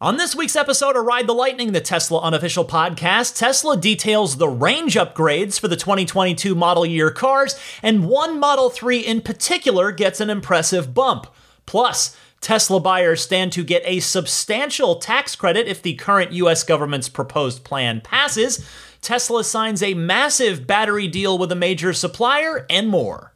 On this week's episode of Ride the Lightning, the Tesla unofficial podcast, Tesla details the range upgrades for the 2022 model year cars, and one Model 3 in particular gets an impressive bump. Plus, Tesla buyers stand to get a substantial tax credit if the current US government's proposed plan passes. Tesla signs a massive battery deal with a major supplier, and more.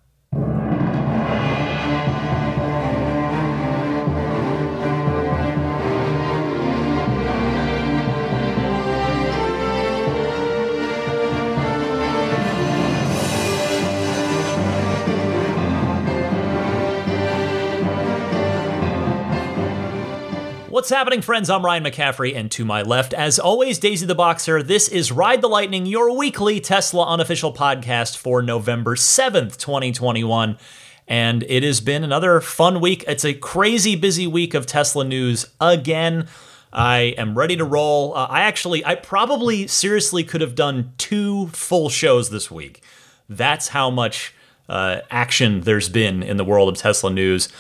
What's happening, friends? I'm Ryan McCaffrey, and to my left, as always, Daisy the Boxer. This is Ride the Lightning, your weekly Tesla unofficial podcast for November 7th, 2021. And it has been another fun week. It's a crazy busy week of Tesla news again. I am ready to roll. Uh, I actually, I probably seriously could have done two full shows this week. That's how much uh, action there's been in the world of Tesla news.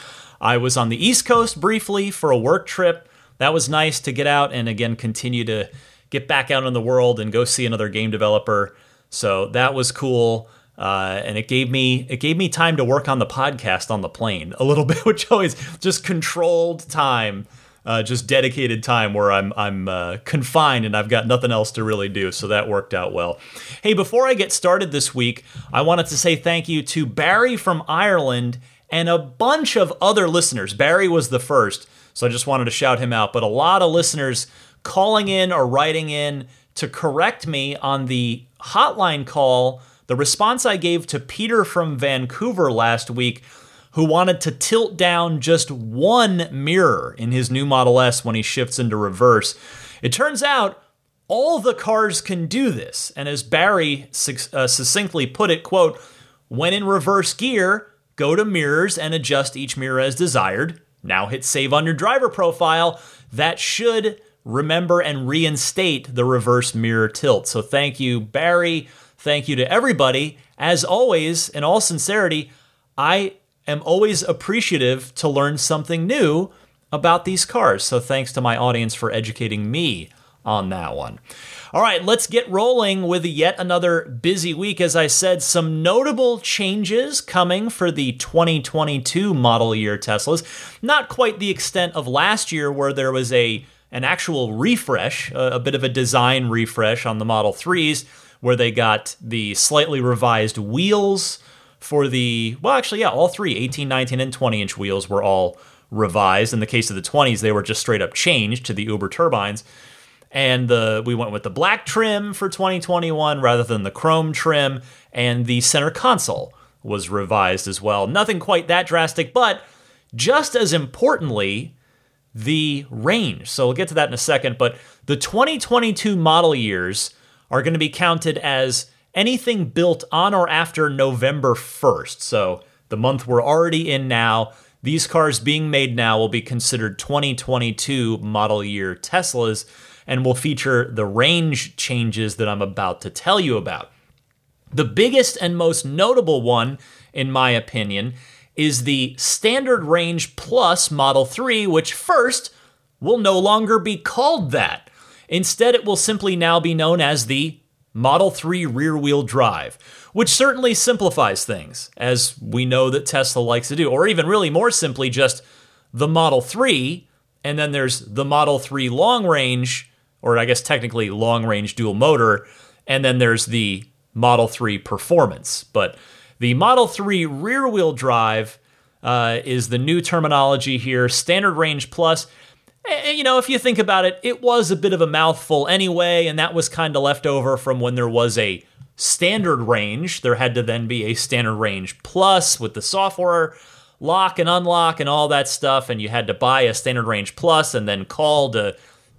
I was on the East Coast briefly for a work trip. That was nice to get out and again continue to get back out in the world and go see another game developer. So that was cool. Uh, and it gave me it gave me time to work on the podcast on the plane a little bit, which always just controlled time, uh, just dedicated time where I'm I'm uh, confined and I've got nothing else to really do. So that worked out well. Hey, before I get started this week, I wanted to say thank you to Barry from Ireland and a bunch of other listeners. Barry was the first, so I just wanted to shout him out. But a lot of listeners calling in or writing in to correct me on the hotline call, the response I gave to Peter from Vancouver last week, who wanted to tilt down just one mirror in his new Model S when he shifts into reverse. It turns out all the cars can do this. And as Barry uh, succinctly put it, quote, when in reverse gear, Go to mirrors and adjust each mirror as desired. Now hit save on your driver profile. That should remember and reinstate the reverse mirror tilt. So thank you, Barry. Thank you to everybody. As always, in all sincerity, I am always appreciative to learn something new about these cars. So thanks to my audience for educating me on that one. All right, let's get rolling with yet another busy week. As I said, some notable changes coming for the 2022 model year Teslas. Not quite the extent of last year, where there was a an actual refresh, a, a bit of a design refresh on the Model 3s, where they got the slightly revised wheels for the, well, actually, yeah, all three 18, 19, and 20 inch wheels were all revised. In the case of the 20s, they were just straight up changed to the Uber turbines and the we went with the black trim for 2021 rather than the chrome trim and the center console was revised as well. Nothing quite that drastic but just as importantly the range. So we'll get to that in a second but the 2022 model years are going to be counted as anything built on or after November 1st so the month we're already in now these cars being made now will be considered 2022 model year Teslas and will feature the range changes that I'm about to tell you about. The biggest and most notable one, in my opinion, is the Standard Range Plus Model 3, which first will no longer be called that. Instead, it will simply now be known as the Model 3 rear wheel drive, which certainly simplifies things, as we know that Tesla likes to do, or even really more simply, just the Model 3, and then there's the Model 3 long range, or I guess technically long range dual motor, and then there's the Model 3 Performance. But the Model 3 rear wheel drive uh, is the new terminology here. Standard Range Plus. You know, if you think about it, it was a bit of a mouthful anyway, and that was kind of left over from when there was a standard range. There had to then be a standard range plus with the software lock and unlock and all that stuff, and you had to buy a standard range plus and then call to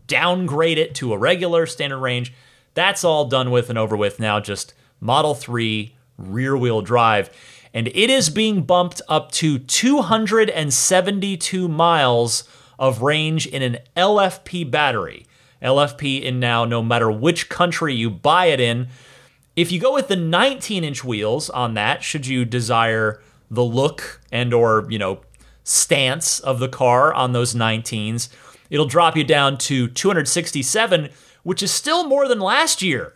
downgrade it to a regular standard range. That's all done with and over with now, just Model 3 rear wheel drive. And it is being bumped up to 272 miles of range in an LFP battery. LFP in now, no matter which country you buy it in. If you go with the 19 inch wheels on that, should you desire the look and or, you know, stance of the car on those 19s, it'll drop you down to 267, which is still more than last year.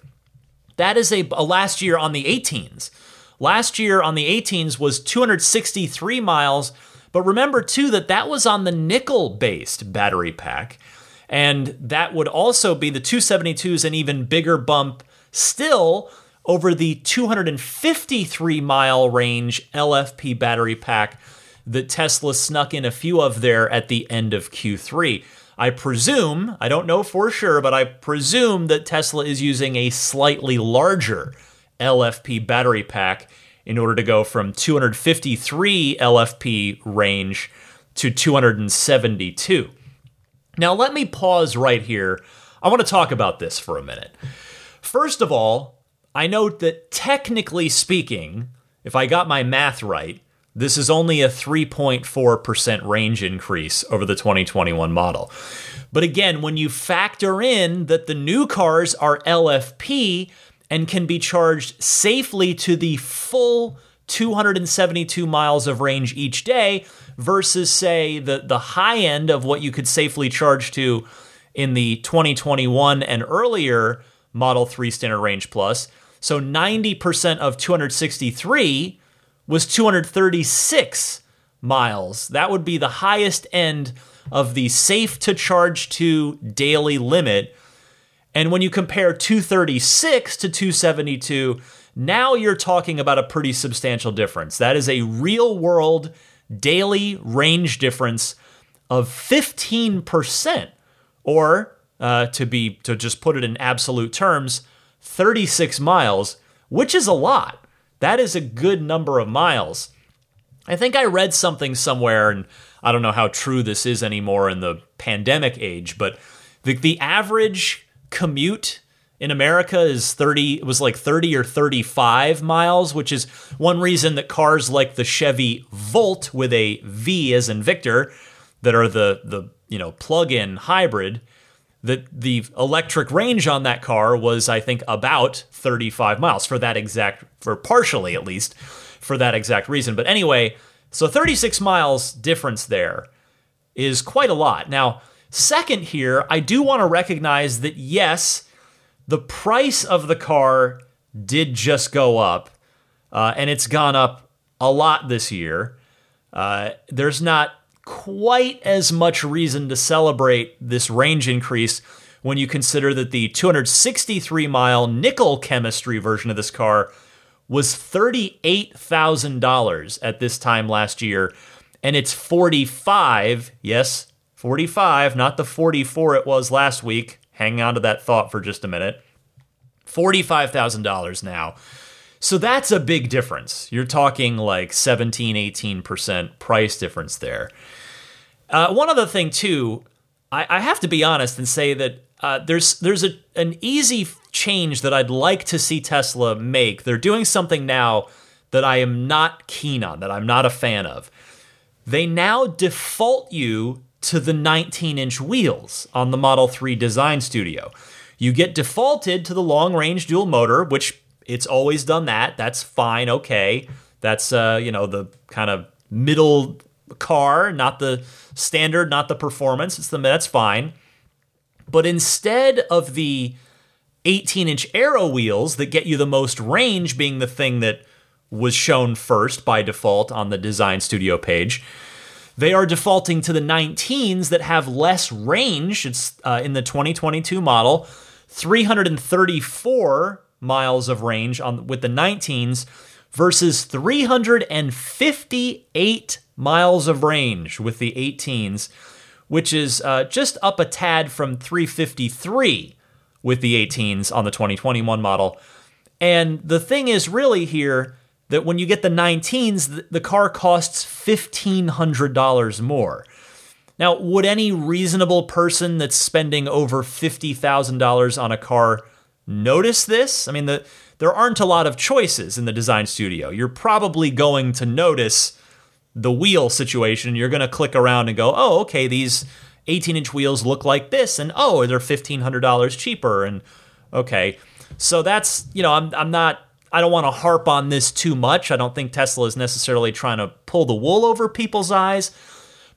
That is a, a last year on the 18s. Last year on the 18s was 263 miles, but remember too that that was on the nickel based battery pack. And that would also be the 272s an even bigger bump still over the 253 mile range LFP battery pack that Tesla snuck in a few of there at the end of Q3. I presume, I don't know for sure, but I presume that Tesla is using a slightly larger LFP battery pack in order to go from 253 LFP range to 272. Now, let me pause right here. I want to talk about this for a minute. First of all, I note that technically speaking, if I got my math right, this is only a 3.4% range increase over the 2021 model. But again, when you factor in that the new cars are LFP and can be charged safely to the full 272 miles of range each day versus say the the high end of what you could safely charge to in the 2021 and earlier Model 3 Standard Range Plus. So 90% of 263 was 236 miles. That would be the highest end of the safe to charge to daily limit. And when you compare 236 to 272, now you're talking about a pretty substantial difference. That is a real world daily range difference of 15%, or uh, to be to just put it in absolute terms, 36 miles, which is a lot. That is a good number of miles. I think I read something somewhere, and I don't know how true this is anymore in the pandemic age, but the, the average commute in America is 30 it was like 30 or 35 miles, which is one reason that cars like the Chevy Volt with a V as in Victor that are the the you know plug-in hybrid that the electric range on that car was I think about 35 miles for that exact for partially at least for that exact reason. But anyway, so 36 miles difference there is quite a lot. Now, second here, I do want to recognize that yes, the price of the car did just go up, uh, and it's gone up a lot this year. Uh, there's not quite as much reason to celebrate this range increase when you consider that the 263 mile nickel chemistry version of this car was $38,000 at this time last year and it's 45 yes 45 not the 44 it was last week. Hang on to that thought for just a minute. $45,000 now. So that's a big difference. You're talking like 17 18% price difference there uh, one other thing too, I, I, have to be honest and say that uh, there's there's a, an easy change that I'd like to see Tesla make. They're doing something now that I am not keen on, that I'm not a fan of. They now default you to the 19 inch wheels on the Model 3 Design Studio. You get defaulted to the long range dual motor, which it's always done that. That's fine, okay. That's uh, you know the kind of middle car, not the standard, not the performance. It's the that's fine. But instead of the 18 inch Aero wheels that get you the most range being the thing that was shown first by default on the design studio page, they are defaulting to the 19s that have less range. It's uh, in the 2022 model, 334 miles of range on with the 19s versus 358 miles of range with the 18s, which is uh, just up a tad from 353 with the 18s on the 2021 model. And the thing is really here that when you get the 19s, the car costs $1,500 more. Now, would any reasonable person that's spending over $50,000 on a car notice this? I mean, the, there aren't a lot of choices in the design studio. You're probably going to notice the wheel situation. You're going to click around and go, oh, okay, these 18 inch wheels look like this, and oh, they're $1,500 cheaper. And okay. So that's, you know, I'm, I'm not, I don't want to harp on this too much. I don't think Tesla is necessarily trying to pull the wool over people's eyes,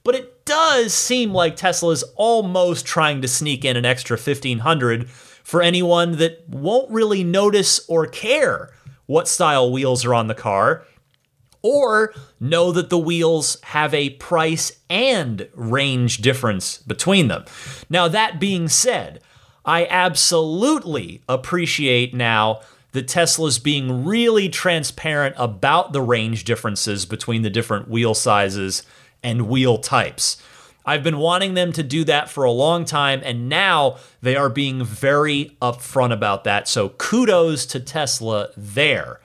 but it does seem like Tesla is almost trying to sneak in an extra 1500 for anyone that won't really notice or care what style wheels are on the car or know that the wheels have a price and range difference between them. Now, that being said, I absolutely appreciate now that Tesla's being really transparent about the range differences between the different wheel sizes and wheel types. I've been wanting them to do that for a long time, and now they are being very upfront about that. So kudos to Tesla there.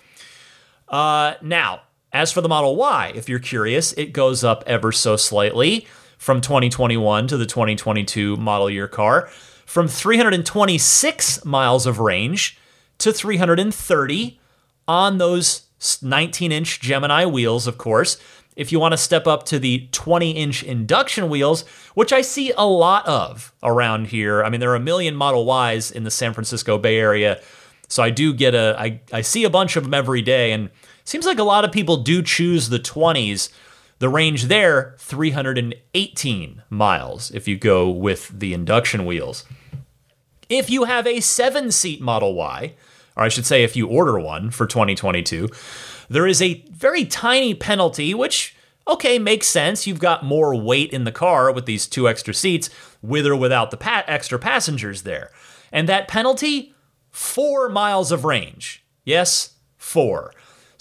Uh, now, as for the Model Y, if you're curious, it goes up ever so slightly from 2021 to the 2022 model year car from 326 miles of range to 330 on those 19 inch Gemini wheels, of course. If you want to step up to the 20 inch induction wheels, which I see a lot of around here. I mean, there are a million Model Ys in the San Francisco Bay Area. So I do get a, I, I see a bunch of them every day. And seems like a lot of people do choose the 20s. The range there, 318 miles if you go with the induction wheels. If you have a seven seat Model Y, or I should say, if you order one for 2022, there is a very tiny penalty, which, okay, makes sense. You've got more weight in the car with these two extra seats, with or without the extra passengers there. And that penalty, four miles of range. Yes, four.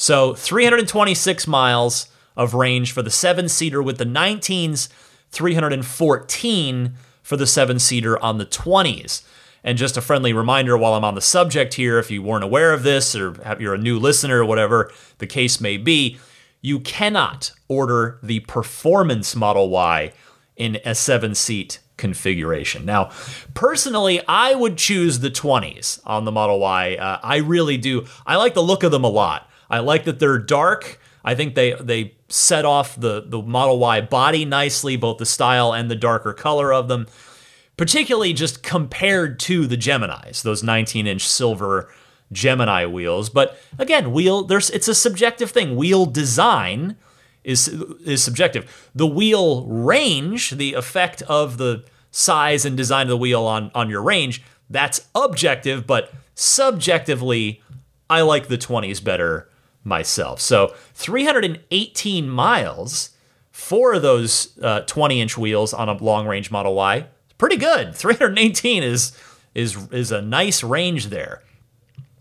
So 326 miles of range for the seven seater with the 19s, 314 for the seven seater on the 20s. And just a friendly reminder while I'm on the subject here, if you weren't aware of this or you're a new listener or whatever the case may be, you cannot order the Performance Model Y in a seven seat configuration. Now, personally, I would choose the 20s on the Model Y. Uh, I really do. I like the look of them a lot. I like that they're dark. I think they they set off the the Model Y body nicely, both the style and the darker color of them particularly just compared to the Geminis, those 19 inch silver Gemini wheels. But again, wheel there's it's a subjective thing. Wheel design is is subjective. The wheel range, the effect of the size and design of the wheel on on your range, that's objective, but subjectively I like the 20s better myself. So 318 miles for those uh, 20 inch wheels on a long range Model Y pretty good. 318 is is is a nice range there.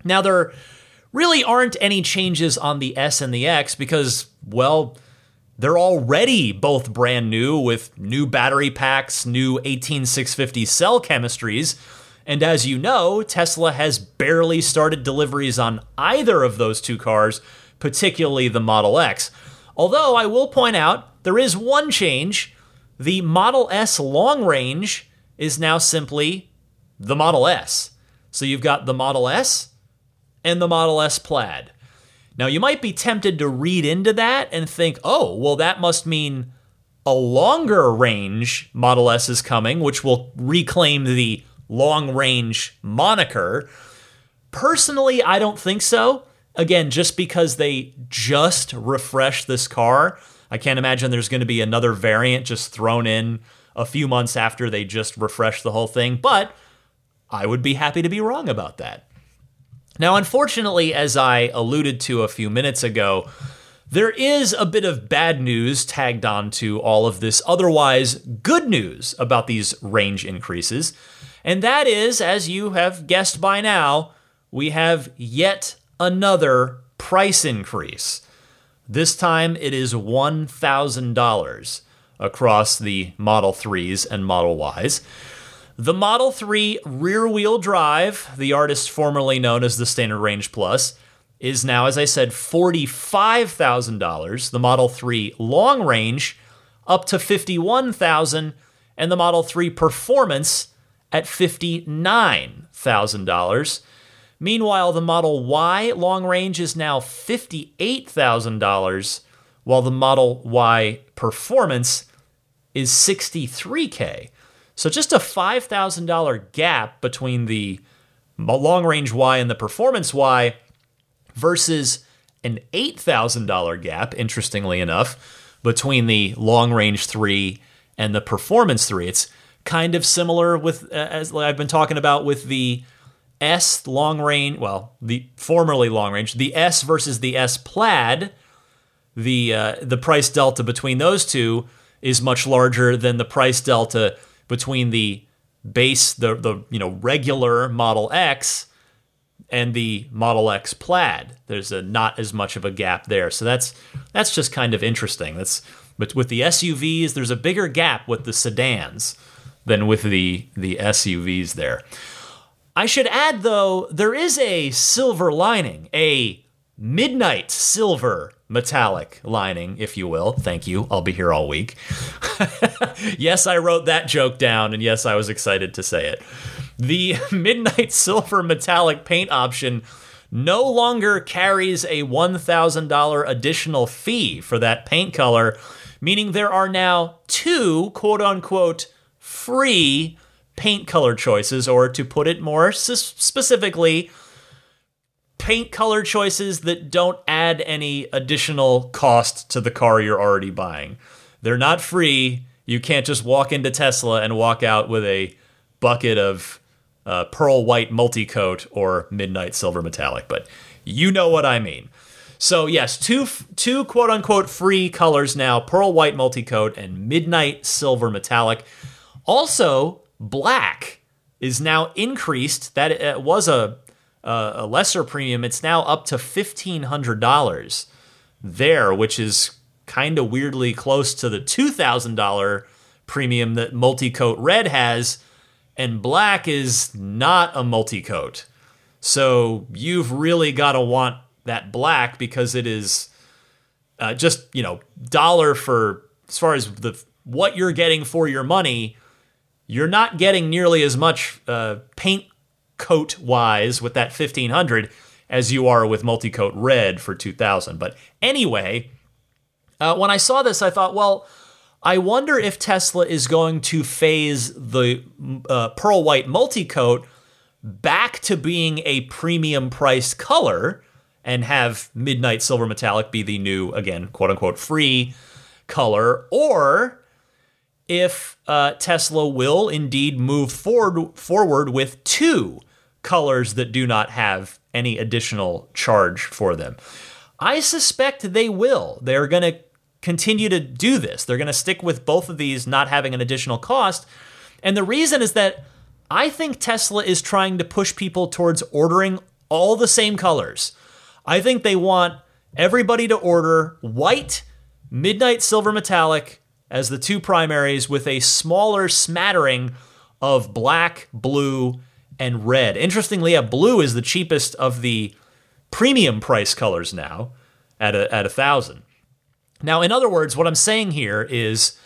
Now there really aren't any changes on the S and the X because well, they're already both brand new with new battery packs, new 18650 cell chemistries. And as you know, Tesla has barely started deliveries on either of those two cars, particularly the Model X. Although I will point out there is one change the Model S long range is now simply the Model S. So you've got the Model S and the Model S Plaid. Now you might be tempted to read into that and think, oh, well, that must mean a longer range Model S is coming, which will reclaim the long range moniker. Personally, I don't think so. Again, just because they just refreshed this car I can't imagine there's going to be another variant just thrown in a few months after they just refreshed the whole thing, but I would be happy to be wrong about that. Now, unfortunately, as I alluded to a few minutes ago, there is a bit of bad news tagged on to all of this otherwise good news about these range increases. And that is, as you have guessed by now, we have yet another price increase. This time it is $1,000 across the Model 3s and Model Ys. The Model 3 rear wheel drive, the artist formerly known as the Standard Range Plus, is now, as I said, $45,000. The Model 3 long range up to 51,000 and the Model 3 Performance at $59,000. Meanwhile, the Model Y long range is now $58,000, while the Model Y Performance is 63K. So just a $5,000 gap between the long range Y and the Performance Y versus an $8,000 gap, interestingly enough, between the long range 3 and the Performance 3. It's kind of similar with as I've been talking about with the S long range, well, the formerly long range, the S versus the S Plaid. The uh, the price delta between those two is much larger than the price delta between the base the the you know regular Model X and the Model X Plaid. There's a not as much of a gap there. So that's that's just kind of interesting. That's but with the SUVs, there's a bigger gap with the sedans than with the the SUVs there. I should add though, there is a silver lining, a midnight silver metallic lining, if you will. Thank you. I'll be here all week. yes, I wrote that joke down, and yes, I was excited to say it. The midnight silver metallic paint option no longer carries a $1,000 additional fee for that paint color, meaning there are now two quote unquote free paint color choices, or to put it more specifically, paint color choices that don't add any additional cost to the car you're already buying. They're not free. You can't just walk into Tesla and walk out with a bucket of uh, pearl white multicoat or midnight silver metallic, but you know what I mean. So yes, two two quote unquote free colors now: pearl white multicoat and midnight silver metallic. Also, black is now increased. That uh, was a a lesser premium. It's now up to fifteen hundred dollars there, which is kind of weirdly close to the two thousand dollar premium that multicoat red has, and black is not a multicoat. So you've really got to want that black because it is uh, just you know dollar for as far as the what you're getting for your money you're not getting nearly as much uh, paint coat wise with that 1500 as you are with multicoat red for 2000. But anyway, uh, when I saw this, I thought, well, I wonder if Tesla is going to phase the uh, pearl white multicoat back to being a premium priced color and have midnight silver metallic be the new, again, quote unquote, free color, or if uh, Tesla will indeed move forward forward with two colors that do not have any additional charge for them. I suspect they will. They're going to continue to do this. They're going to stick with both of these not having an additional cost. And the reason is that I think Tesla is trying to push people towards ordering all the same colors. I think they want everybody to order white, midnight silver metallic, as the two primaries with a smaller smattering of black, blue, and red. Interestingly, a blue is the cheapest of the premium price colors now at a, at a thousand. Now, in other words, what I'm saying here is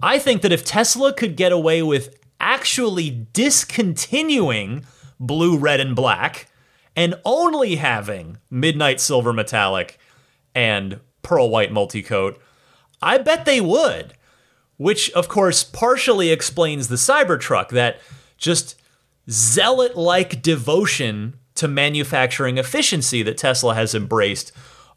I think that if Tesla could get away with actually discontinuing blue, red, and black and only having midnight silver metallic and pearl white multicoat, I bet they would. Which, of course, partially explains the Cybertruck, that just zealot like devotion to manufacturing efficiency that Tesla has embraced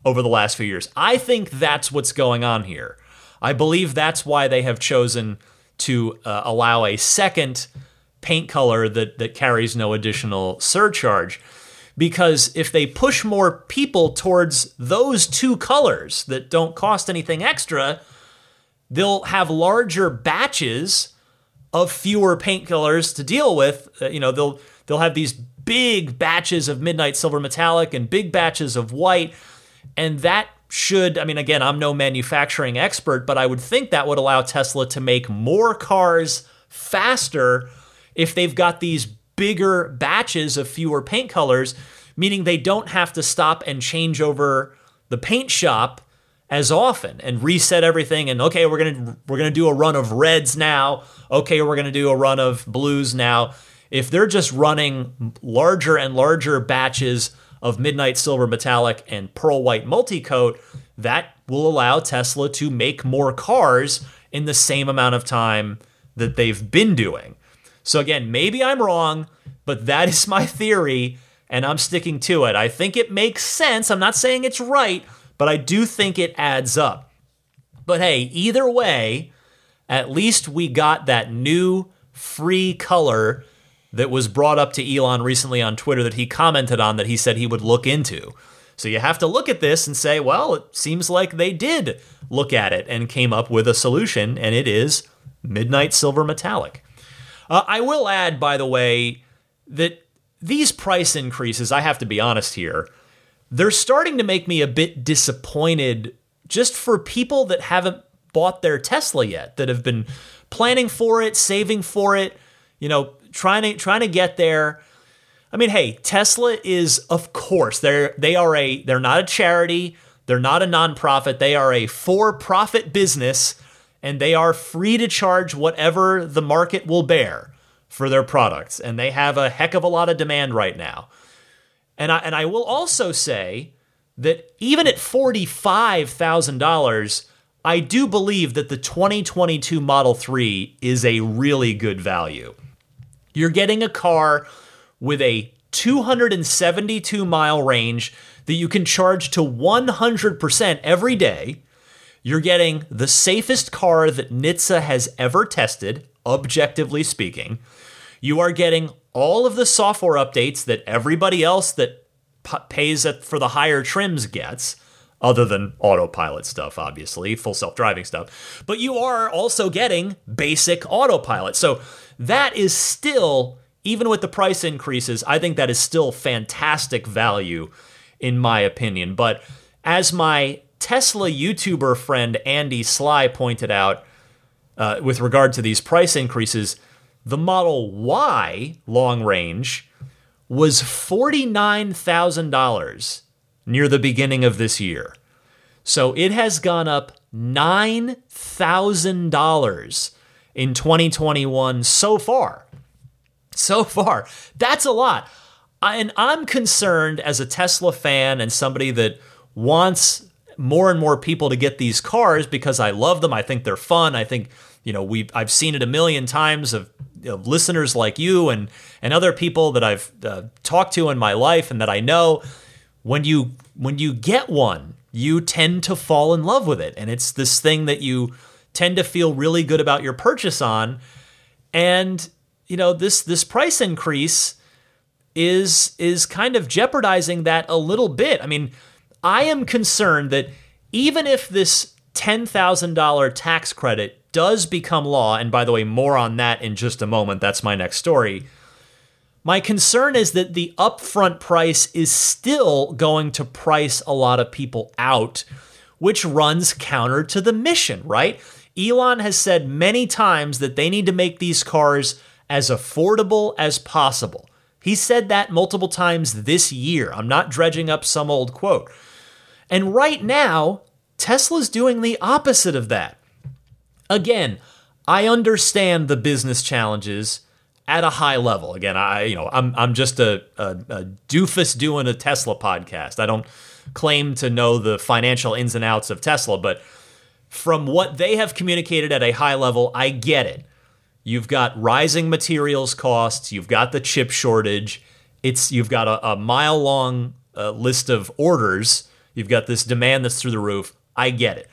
over the last few years. I think that's what's going on here. I believe that's why they have chosen to uh, allow a second paint color that, that carries no additional surcharge. Because if they push more people towards those two colors that don't cost anything extra, they'll have larger batches of fewer paint colors to deal with. Uh, you know, they'll they'll have these big batches of midnight silver metallic and big batches of white, and that should I mean again, I'm no manufacturing expert, but I would think that would allow Tesla to make more cars faster if they've got these bigger batches of fewer paint colors, meaning they don't have to stop and change over the paint shop as often and reset everything and okay we're going to we're going to do a run of reds now. Okay we're going to do a run of blues now. If they're just running larger and larger batches of midnight silver metallic and pearl white multicoat that will allow Tesla to make more cars in the same amount of time that they've been doing so again maybe I'm wrong but that is my theory and I'm sticking to it I think it makes sense I'm not saying it's right but I do think it adds up. But hey, either way, at least we got that new free color that was brought up to Elon recently on Twitter that he commented on that he said he would look into. So you have to look at this and say, well, it seems like they did look at it and came up with a solution, and it is Midnight Silver Metallic. Uh, I will add, by the way, that these price increases, I have to be honest here, they're starting to make me a bit disappointed just for people that haven't bought their Tesla yet, that have been planning for it, saving for it, you know, trying to trying to get there. I mean, hey, Tesla is of course they're they are a they're not a charity, they're not a nonprofit, they are a for-profit business and they are free to charge whatever the market will bear for their products and they have a heck of a lot of demand right now. And I and I will also say that even at $45,000 I do believe that the 2022 Model 3 is a really good value. You're getting a car with a 272 mile range that you can charge to 100% every day. You're getting the safest car that NHTSA has ever tested, objectively speaking. You are getting all of the software updates that everybody else that p- pays for the higher trims gets other than autopilot stuff, obviously, full self driving stuff. But you are also getting basic autopilot. So that is still, even with the price increases, I think that is still fantastic value, in my opinion. But as my Tesla YouTuber friend Andy Slye pointed out, uh, with regard to these price increases, the Model Y long range was $49,000 near the beginning of this year. So it has gone up $9,000 in 2021 so far. So far. That's a lot. And I'm concerned as a Tesla fan and somebody that wants more and more people to get these cars because I love them. I think they're fun. I think, you know, we I've seen it a million times of, of listeners like you and and other people that I've uh, talked to in my life and that I know when you when you get one, you tend to fall in love with it. And it's this thing that you tend to feel really good about your purchase on. And, you know, this this price increase is is kind of jeopardizing that a little bit. I mean, I am concerned that even if this $10,000 tax credit does become law, and by the way, more on that in just a moment, that's my next story. My concern is that the upfront price is still going to price a lot of people out, which runs counter to the mission, right? Elon has said many times that they need to make these cars as affordable as possible. He said that multiple times this year. I'm not dredging up some old quote. And right now, Tesla's doing the opposite of that. Again, I understand the business challenges at a high level. Again, I you know I'm I'm just a, a, a, doofus doing a Tesla podcast. I don't claim to know the financial ins and outs of Tesla, but from what they have communicated at a high level, I get it. You've got rising materials costs. You've got the chip shortage. It's you've got a, a mile long uh, list of orders. You've got this demand that's through the roof. I get it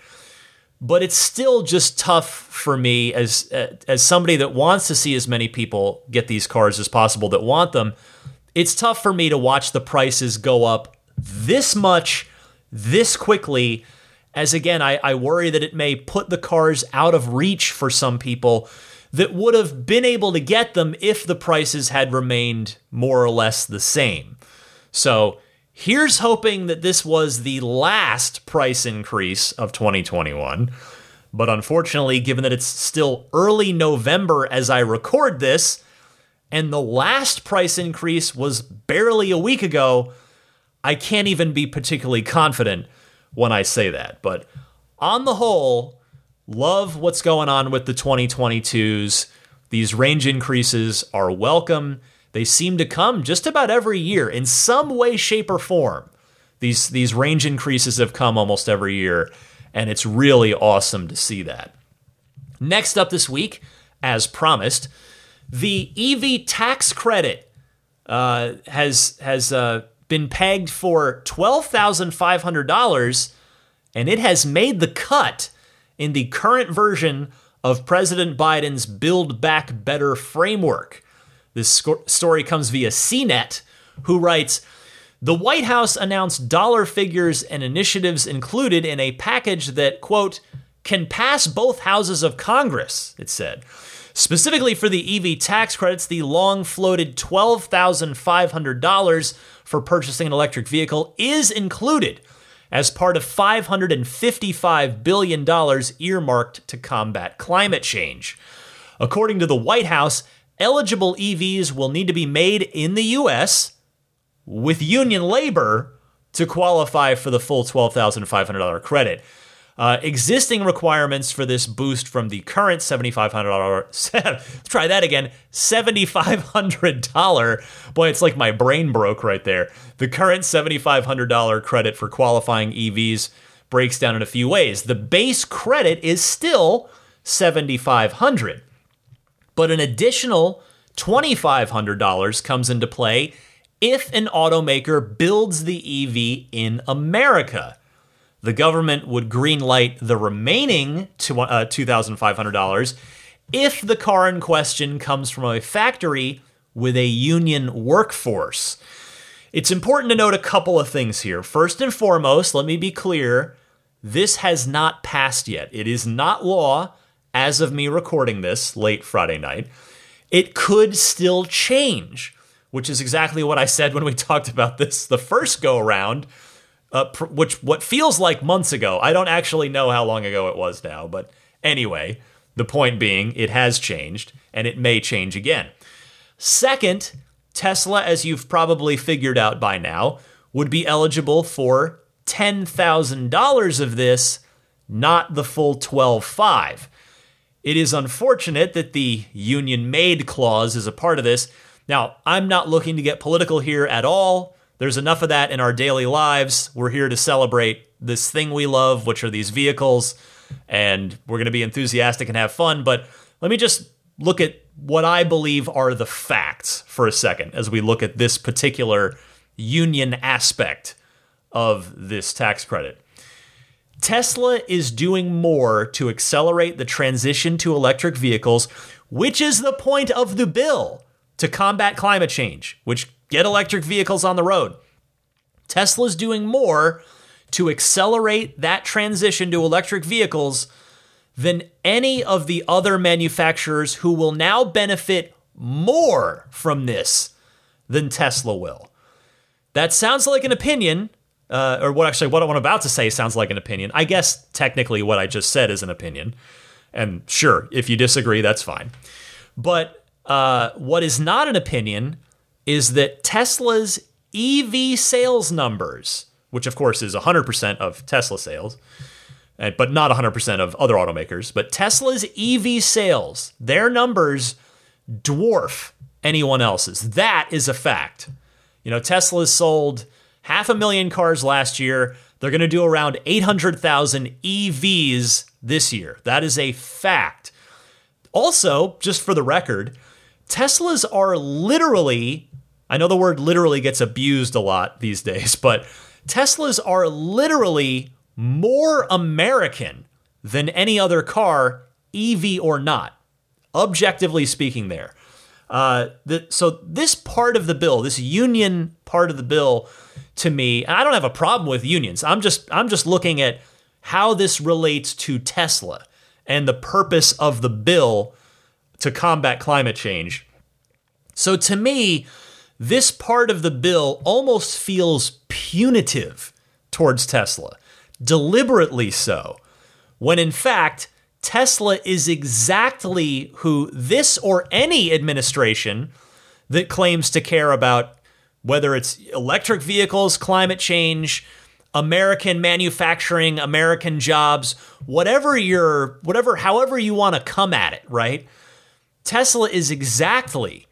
but it's still just tough for me as uh, as somebody that wants to see as many people get these cars as possible that want them. It's tough for me to watch the prices go up this much this quickly. As again, I, I worry that it may put the cars out of reach for some people that would have been able to get them if the prices had remained more or less the same. So Here's hoping that this was the last price increase of 2021. But unfortunately, given that it's still early November as I record this, and the last price increase was barely a week ago, I can't even be particularly confident when I say that. But on the whole, love what's going on with the 2022s. These range increases are welcome they seem to come just about every year in some way, shape, or form. These, these range increases have come almost every year, and it's really awesome to see that. Next up this week, as promised, the EV tax credit uh, has has uh, been pegged for twelve thousand five hundred dollars, and it has made the cut in the current version of President Biden's Build Back Better framework. This story comes via CNET, who writes The White House announced dollar figures and initiatives included in a package that, quote, can pass both houses of Congress, it said. Specifically for the EV tax credits, the long floated $12,500 for purchasing an electric vehicle is included as part of $555 billion earmarked to combat climate change. According to the White House, eligible EVs will need to be made in the US with union labor to qualify for the full $12,500 credit. Uh, existing requirements for this boost from the current $7,500, let's try that again, $7,500. Boy, it's like my brain broke right there. The current $7,500 credit for qualifying EVs breaks down in a few ways. The base credit is still $7,500, but an additional $2,500 comes into play if an automaker builds the EV in America the government would greenlight the remaining uh, $2,500 if the car in question comes from a factory with a union workforce. It's important to note a couple of things here. First and foremost, let me be clear this has not passed yet. It is not law as of me recording this late Friday night. It could still change, which is exactly what I said when we talked about this the first go around uh, pr- which what feels like months ago. I don't actually know how long ago it was now, but anyway, the point being, it has changed and it may change again. Second, Tesla, as you've probably figured out by now, would be eligible for $10,000 of this, not the full 12.5. It is unfortunate that the union made clause is a part of this. Now, I'm not looking to get political here at all. There's enough of that in our daily lives. We're here to celebrate this thing we love, which are these vehicles, and we're going to be enthusiastic and have fun. But let me just look at what I believe are the facts for a second as we look at this particular union aspect of this tax credit. Tesla is doing more to accelerate the transition to electric vehicles, which is the point of the bill to combat climate change, which get electric vehicles on the road. Tesla's doing more to accelerate that transition to electric vehicles than any of the other manufacturers who will now benefit more from this than Tesla will. That sounds like an opinion, uh, or what actually what I'm about to say sounds like an opinion. I guess technically what I just said is an opinion. And sure, if you disagree, that's fine. But uh, what is not an opinion is that Tesla's EV sales numbers, which of course is 100% of Tesla sales, but not 100% of other automakers, but Tesla's EV sales, their numbers dwarf anyone else's. That is a fact. You know, Tesla's sold half a million cars last year. They're going to do around 800,000 EVs this year. That is a fact. Also, just for the record, Teslas are literally I know the word literally gets abused a lot these days, but Teslas are literally more American than any other car, EV or not, objectively speaking, there. Uh, the, so, this part of the bill, this union part of the bill, to me, and I don't have a problem with unions. I'm just I'm just looking at how this relates to Tesla and the purpose of the bill to combat climate change. So to me, this part of the bill almost feels punitive towards Tesla, deliberately so, when in fact, Tesla is exactly who this or any administration that claims to care about whether it's electric vehicles, climate change, American manufacturing, American jobs, whatever you're, whatever, however you want to come at it, right? Tesla is exactly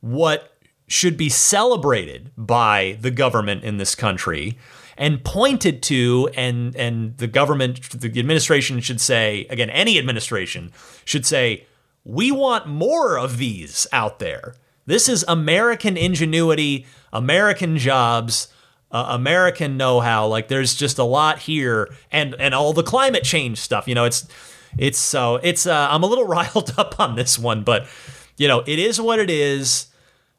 what should be celebrated by the government in this country and pointed to and and the government the administration should say again any administration should say we want more of these out there this is american ingenuity american jobs uh, american know-how like there's just a lot here and and all the climate change stuff you know it's It's so it's uh, I'm a little riled up on this one, but you know it is what it is.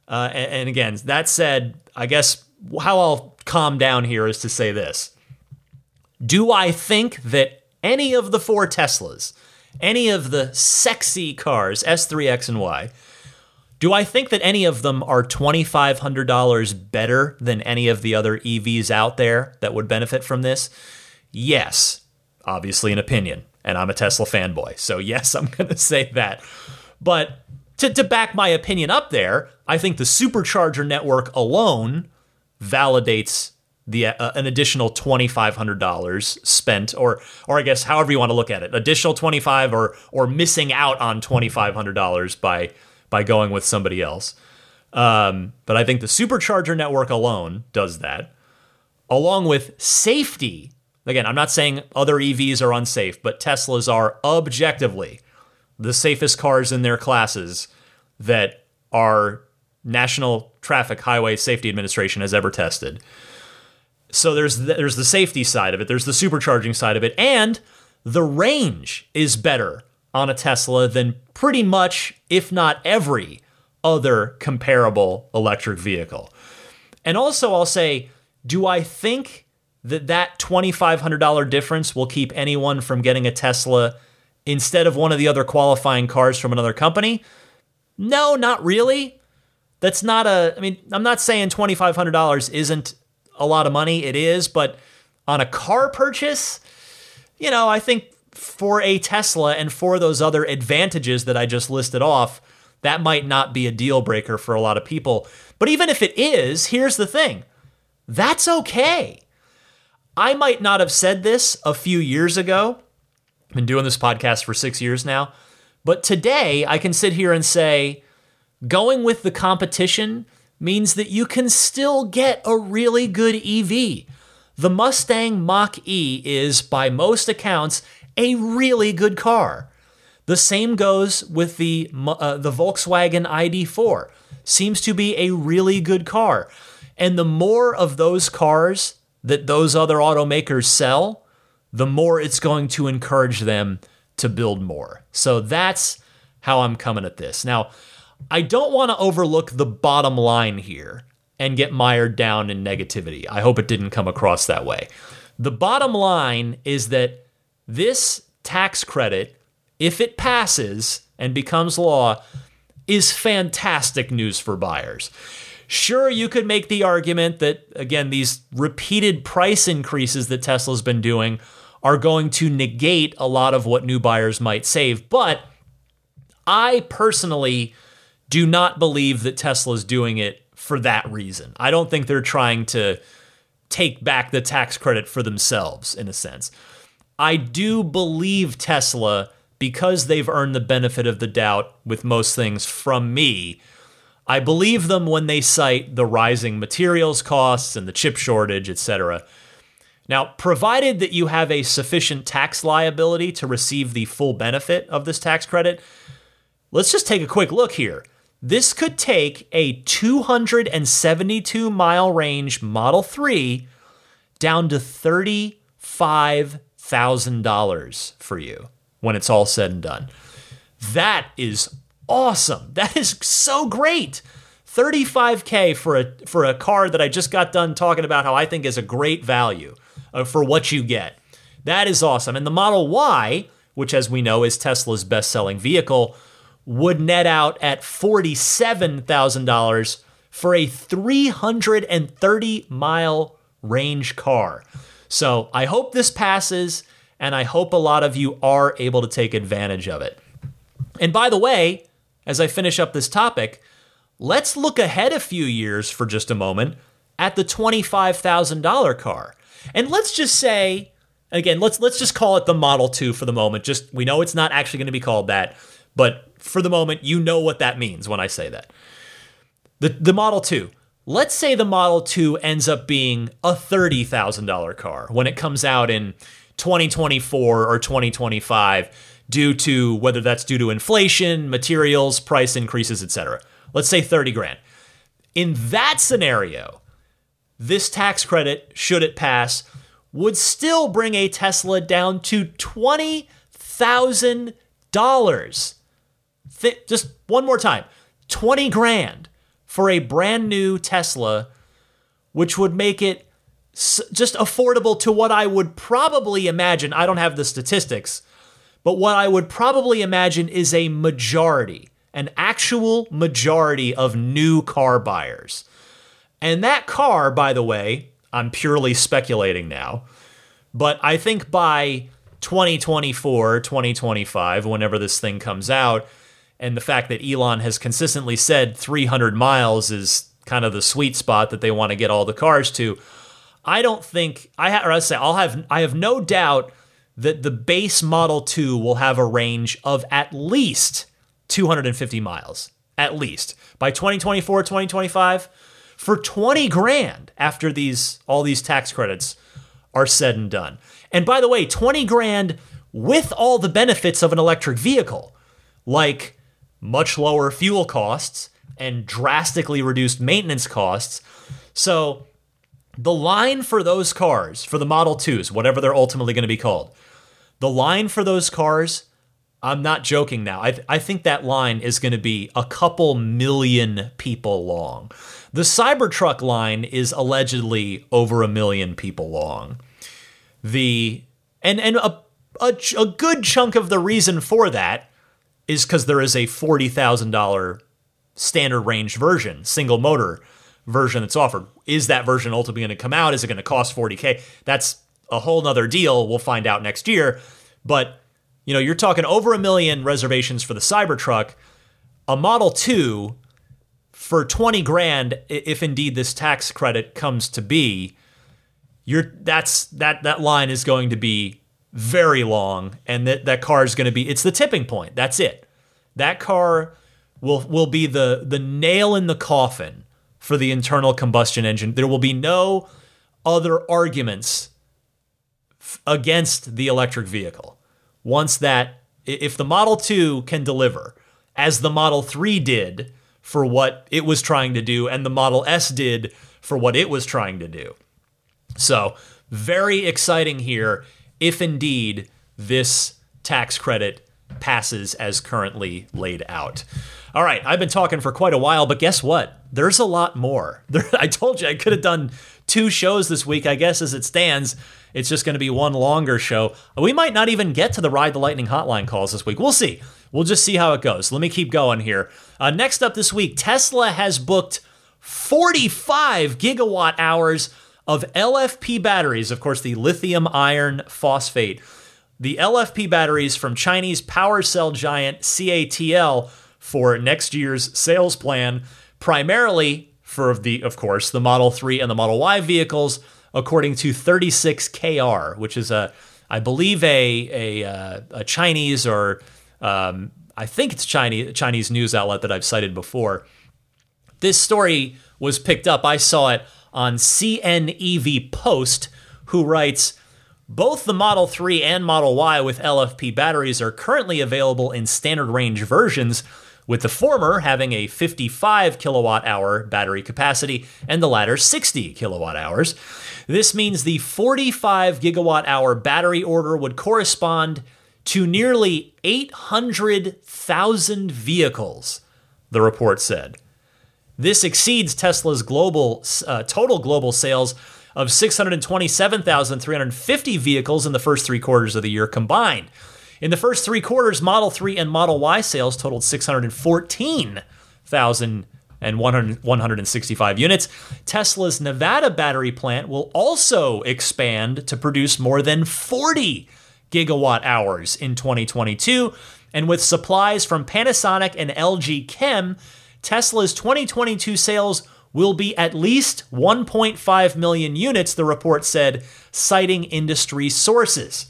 Uh, and, and again, that said, I guess how I'll calm down here is to say this: Do I think that any of the four Teslas, any of the sexy cars, S3, X, and Y, do I think that any of them are $2,500 better than any of the other EVs out there that would benefit from this? Yes, obviously an opinion, and I'm a Tesla fanboy. So, yes, I'm going to say that. But to, to back my opinion up there, I think the supercharger network alone validates the uh, an additional twenty five hundred dollars spent, or or I guess however you want to look at it, additional twenty five or or missing out on twenty five hundred dollars by by going with somebody else. Um, but I think the supercharger network alone does that, along with safety. Again, I'm not saying other EVs are unsafe, but Teslas are objectively the safest cars in their classes that our National Traffic Highway Safety Administration has ever tested. So there's the, there's the safety side of it, there's the supercharging side of it, and the range is better on a Tesla than pretty much, if not every, other comparable electric vehicle. And also, I'll say, do I think that that $2,500 difference will keep anyone from getting a Tesla instead of one of the other qualifying cars from another company? No, not really. That's not a, I mean, I'm not saying $2,500 isn't a lot of money. It is, but on a car purchase, you know, I think for a Tesla and for those other advantages that I just listed off, that might not be a deal breaker for a lot of people. But even if it is, here's the thing that's okay. I might not have said this a few years ago. I've been doing this podcast for six years now. But today, I can sit here and say, going with the competition means that you can still get a really good EV. The Mustang Mach E is, by most accounts, a really good car. The same goes with the uh, the Volkswagen ID4. Seems to be a really good car. And the more of those cars that those other automakers sell, the more it's going to encourage them to build more. So that's how I'm coming at this. Now, I don't want to overlook the bottom line here and get mired down in negativity. I hope it didn't come across that way. The bottom line is that this tax credit, if it passes and becomes law, is fantastic news for buyers. Sure, you could make the argument that, again, these repeated price increases that Tesla's been doing are going to negate a lot of what new buyers might save. But I personally do not believe that Tesla's doing it for that reason. I don't think they're trying to take back the tax credit for themselves, in a sense. I do believe Tesla, because they've earned the benefit of the doubt with most things from me, I believe them when they cite the rising materials costs and the chip shortage, etc. Now, provided that you have a sufficient tax liability to receive the full benefit of this tax credit, let's just take a quick look here. This could take a 272 mile range Model 3 down to 35 $1,000 for you when it's all said and done. That is awesome. That is so great. 35k for a for a car that I just got done talking about how I think is a great value uh, for what you get. That is awesome. And the Model Y, which as we know is Tesla's best-selling vehicle, would net out at $47,000 for a 330 mile range car. So I hope this passes, and I hope a lot of you are able to take advantage of it. And by the way, as I finish up this topic, let's look ahead a few years for just a moment at the $25,000 car. And let's just say, again, let's let's just call it the Model 2 for the moment. Just we know it's not actually going to be called that, but for the moment, you know what that means when I say that. The the Model 2. Let's say the Model 2 ends up being a $30,000 car when it comes out in 2024 or 2025 due to whether that's due to inflation, materials, price increases, etc. Let's say 30 grand. In that scenario, this tax credit, should it pass, would still bring a Tesla down to $20,000. Th- just one more time 20 grand for a brand new Tesla, which would make it s- just affordable to what I would probably imagine. I don't have the statistics, but what I would probably imagine is a majority, an actual majority of new car buyers. And that car, by the way, I'm purely speculating now, but I think by 2024, 2025, whenever this thing comes out, and the fact that Elon has consistently said 300 miles is kind of the sweet spot that they want to get all the cars to, I don't think I ha- or I say I'll have I have no doubt that the base Model 2 will have a range of at least 250 miles, at least by 2024, 2025 for 20 grand after these all these tax credits are said and done. And by the way, 20 grand with all the benefits of an electric vehicle, like much lower fuel costs and drastically reduced maintenance costs. So the line for those cars, for the Model 2s, whatever they're ultimately going to be called, the line for those cars, I'm not joking now. I, th- I think that line is going to be a couple million people long. The Cybertruck line is allegedly over a million people long. The and and a, a, a good chunk of the reason for that is because there is a forty thousand dollar standard range version, single motor version that's offered. Is that version ultimately going to come out? Is it going to cost 40K? That's a whole nother deal. We'll find out next year. But, you know, you're talking over a million reservations for the Cybertruck. A Model 2 for 20 grand, if indeed this tax credit comes to be, you're that's that that line is going to be very long and that that car is going to be it's the tipping point. That's it. That car will will be the the nail in the coffin for the internal combustion engine. There will be no other arguments f- against the electric vehicle. Once that if the Model 2 can deliver as the Model 3 did for what it was trying to do and the Model S did for what it was trying to do. So, very exciting here if indeed this tax credit passes as currently laid out. All right, I've been talking for quite a while, but guess what? There's a lot more. There, I told you I could have done two shows this week. I guess as it stands, it's just going to be one longer show. We might not even get to the Ride the Lightning hotline calls this week. We'll see. We'll just see how it goes. Let me keep going here. Uh, next up this week, Tesla has booked 45 gigawatt hours of LFP batteries, of course, the lithium iron phosphate. The LFP batteries from Chinese power cell giant CATL for next year's sales plan, primarily for the, of course, the Model 3 and the Model Y vehicles, according to 36KR, which is a, I believe, a a, uh, a Chinese or um, I think it's Chinese Chinese news outlet that I've cited before. This story was picked up. I saw it on CNEV Post, who writes. Both the Model 3 and Model Y with LFP batteries are currently available in standard range versions, with the former having a 55 kilowatt hour battery capacity and the latter 60 kilowatt hours. This means the 45 gigawatt hour battery order would correspond to nearly 800,000 vehicles, the report said. This exceeds Tesla's global uh, total global sales of 627,350 vehicles in the first three quarters of the year combined. In the first three quarters, Model 3 and Model Y sales totaled 614,165 units. Tesla's Nevada battery plant will also expand to produce more than 40 gigawatt hours in 2022. And with supplies from Panasonic and LG Chem, Tesla's 2022 sales will be at least 1.5 million units, the report said, citing industry sources.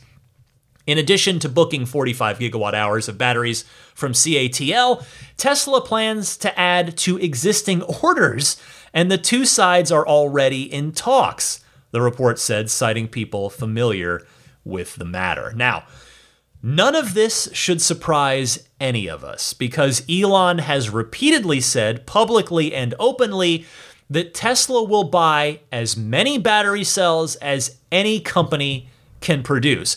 In addition to booking 45 gigawatt hours of batteries from CATL, Tesla plans to add to existing orders, and the two sides are already in talks, the report said, citing people familiar with the matter. Now, None of this should surprise any of us because Elon has repeatedly said publicly and openly that Tesla will buy as many battery cells as any company can produce.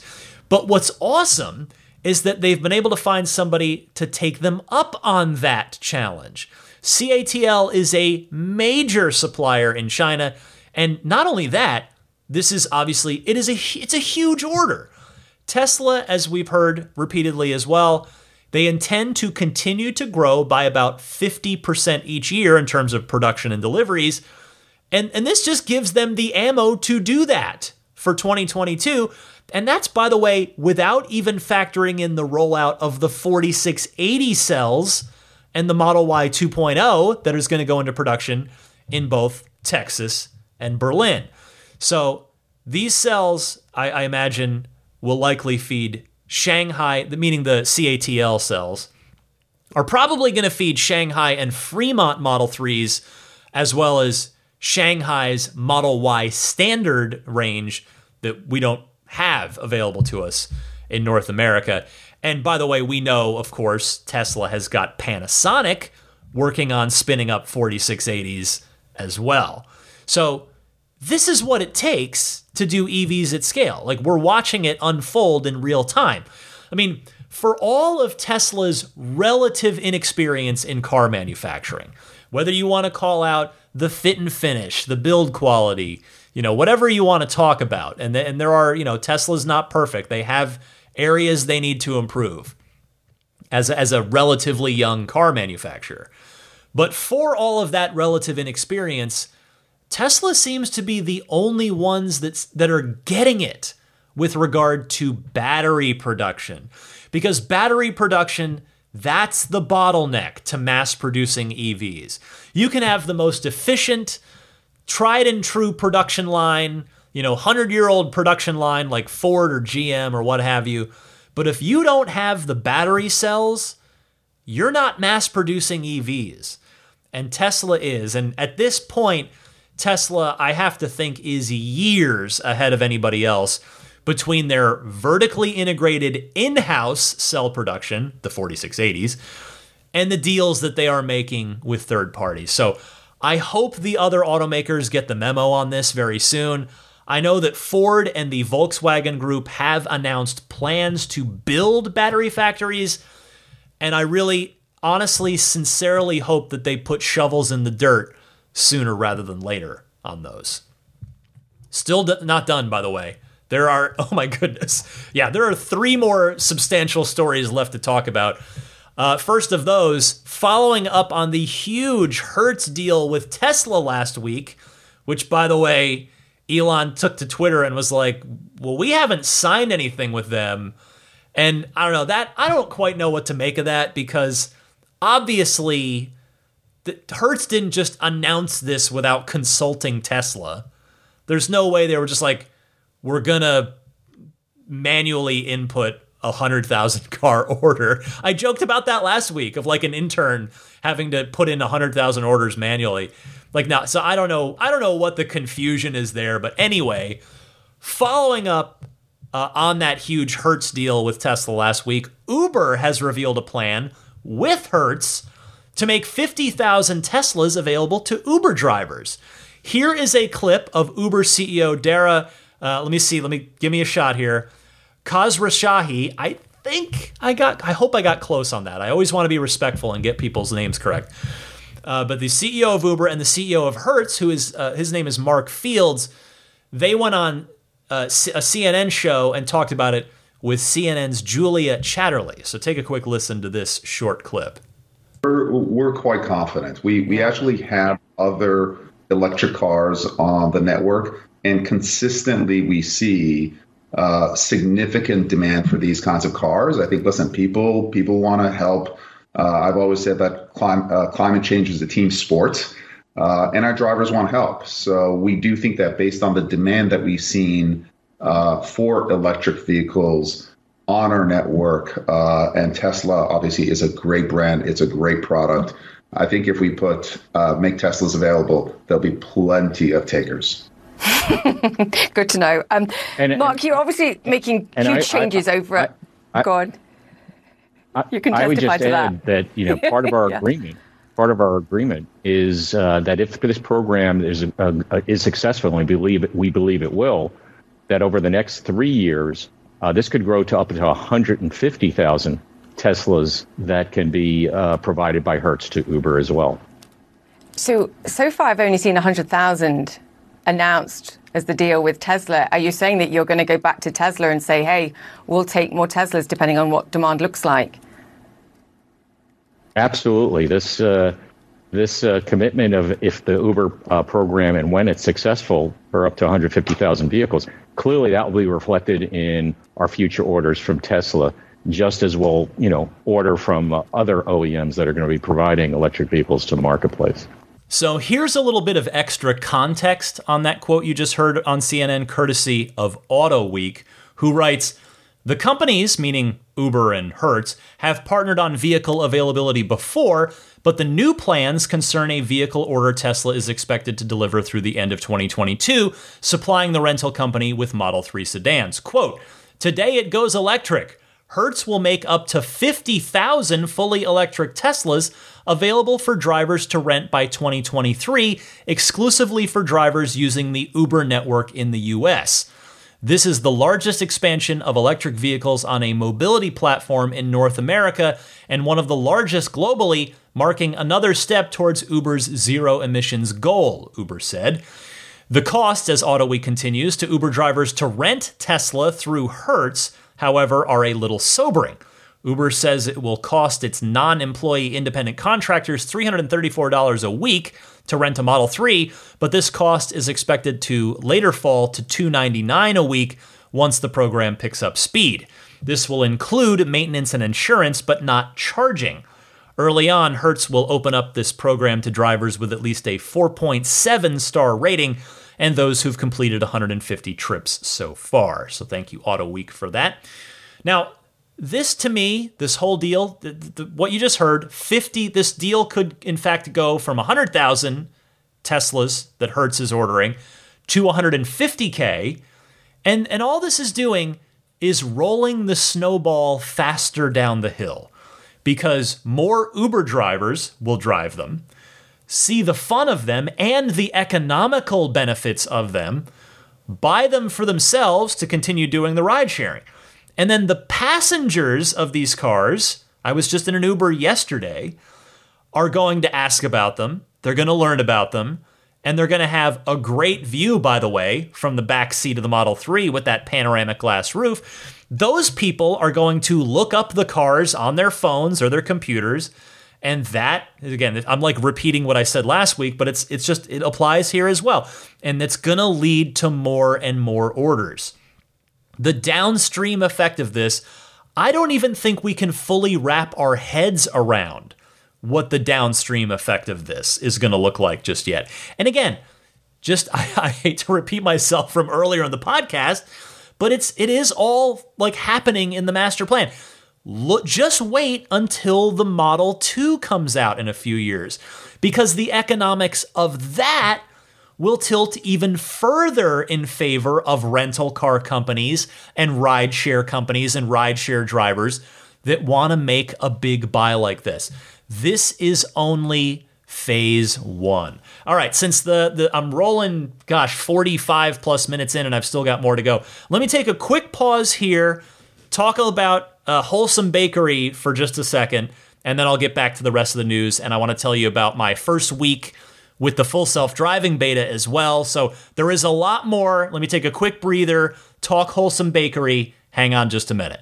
But what's awesome is that they've been able to find somebody to take them up on that challenge. CATL is a major supplier in China, and not only that, this is obviously it is a it's a huge order. Tesla, as we've heard repeatedly as well, they intend to continue to grow by about 50% each year in terms of production and deliveries. And, and this just gives them the ammo to do that for 2022. And that's, by the way, without even factoring in the rollout of the 4680 cells and the Model Y 2.0 that is going to go into production in both Texas and Berlin. So these cells, I, I imagine, will likely feed Shanghai, meaning the CATL cells, are probably going to feed Shanghai and Fremont Model 3s, as well as Shanghai's Model Y standard range that we don't have available to us in North America. And by the way, we know, of course, Tesla has got Panasonic working on spinning up 4680s as well. So this is what it takes to do EVs at scale. Like we're watching it unfold in real time. I mean, for all of Tesla's relative inexperience in car manufacturing, whether you want to call out the fit and finish, the build quality, you know, whatever you want to talk about, and, and there are, you know, Tesla's not perfect. They have areas they need to improve as a, as a relatively young car manufacturer. But for all of that relative inexperience, Tesla seems to be the only ones that's, that are getting it with regard to battery production. Because battery production, that's the bottleneck to mass producing EVs. You can have the most efficient, tried and true production line, you know, 100 year old production line like Ford or GM or what have you. But if you don't have the battery cells, you're not mass producing EVs. And Tesla is. And at this point, Tesla, I have to think, is years ahead of anybody else between their vertically integrated in house cell production, the 4680s, and the deals that they are making with third parties. So I hope the other automakers get the memo on this very soon. I know that Ford and the Volkswagen Group have announced plans to build battery factories, and I really, honestly, sincerely hope that they put shovels in the dirt sooner rather than later on those. Still d- not done, by the way. There are, oh my goodness. Yeah, there are three more substantial stories left to talk about. Uh, first of those, following up on the huge Hertz deal with Tesla last week, which, by the way, Elon took to Twitter and was like, well, we haven't signed anything with them. And I don't know that I don't quite know what to make of that because obviously Hertz didn't just announce this without consulting Tesla. There's no way they were just like, we're gonna manually input a hundred thousand car order. I joked about that last week of like an intern having to put in a hundred thousand orders manually. Like now, so I don't know. I don't know what the confusion is there, but anyway, following up uh, on that huge Hertz deal with Tesla last week, Uber has revealed a plan with Hertz to make 50,000 Teslas available to Uber drivers. Here is a clip of Uber CEO Dara. Uh, let me see. Let me give me a shot here. Khosrowshahi. I think I got. I hope I got close on that. I always want to be respectful and get people's names correct. Uh, but the CEO of Uber and the CEO of Hertz, who is uh, his name is Mark Fields, they went on uh, a CNN show and talked about it with CNN's Julia Chatterley. So take a quick listen to this short clip. We're, we're quite confident. We, we actually have other electric cars on the network, and consistently we see uh, significant demand for these kinds of cars. I think, listen, people people want to help. Uh, I've always said that clim- uh, climate change is a team sport, uh, and our drivers want help. So we do think that based on the demand that we've seen uh, for electric vehicles, on our network. Uh, and Tesla obviously is a great brand. It's a great product. I think if we put uh, make Teslas available, there'll be plenty of takers. Good to know. Um, and, Mark, and, you're obviously making huge I, changes I, over at. Go on. you can testify I would just to add that. that you know part of our yeah. agreement part of our agreement is uh, that if this program is uh, is successful, and we believe it, we believe it will, that over the next three years, Uh, this could grow to up to 150,000 Teslas that can be uh, provided by Hertz to Uber as well. So, so far, I've only seen 100,000 announced as the deal with Tesla. Are you saying that you're going to go back to Tesla and say, hey, we'll take more Teslas depending on what demand looks like? Absolutely. This uh, this uh, commitment of if the Uber uh, program and when it's successful for up to 150,000 vehicles, clearly that will be reflected in our future orders from Tesla, just as we'll you know order from uh, other OEMs that are going to be providing electric vehicles to the marketplace. So here's a little bit of extra context on that quote you just heard on CNN, courtesy of Auto Week, who writes The companies, meaning Uber and Hertz, have partnered on vehicle availability before, but the new plans concern a vehicle order Tesla is expected to deliver through the end of 2022, supplying the rental company with Model 3 sedans. Quote, Today it goes electric. Hertz will make up to 50,000 fully electric Teslas available for drivers to rent by 2023, exclusively for drivers using the Uber network in the US. This is the largest expansion of electric vehicles on a mobility platform in North America and one of the largest globally, marking another step towards Uber's zero emissions goal, Uber said. The cost, as AutoWeek continues, to Uber drivers to rent Tesla through Hertz however, are a little sobering. Uber says it will cost its non employee independent contractors $334 a week to rent a Model 3, but this cost is expected to later fall to 299 a week once the program picks up speed. This will include maintenance and insurance, but not charging. Early on, Hertz will open up this program to drivers with at least a 4.7 star rating and those who've completed 150 trips so far. So thank you, Auto Week, for that. Now, this to me, this whole deal, the, the, what you just heard, 50, this deal could in fact go from 100,000 Teslas that Hertz is ordering to 150K. And, and all this is doing is rolling the snowball faster down the hill because more Uber drivers will drive them see the fun of them and the economical benefits of them, buy them for themselves to continue doing the ride sharing. And then the passengers of these cars, I was just in an Uber yesterday, are going to ask about them. They're going to learn about them. And they're going to have a great view, by the way, from the back seat of the Model 3 with that panoramic glass roof. Those people are going to look up the cars on their phones or their computers and that again i'm like repeating what i said last week but it's it's just it applies here as well and it's going to lead to more and more orders the downstream effect of this i don't even think we can fully wrap our heads around what the downstream effect of this is going to look like just yet. And again just I, I hate to repeat myself from earlier in the podcast but it's it is all like happening in the master plan. Look, just wait until the Model 2 comes out in a few years because the economics of that will tilt even further in favor of rental car companies and rideshare companies and rideshare drivers that want to make a big buy like this. This is only phase one. All right, since the, the I'm rolling, gosh, 45 plus minutes in and I've still got more to go, let me take a quick pause here, talk about uh, Wholesome Bakery for just a second, and then I'll get back to the rest of the news. And I want to tell you about my first week with the full self driving beta as well. So there is a lot more. Let me take a quick breather, talk Wholesome Bakery. Hang on just a minute.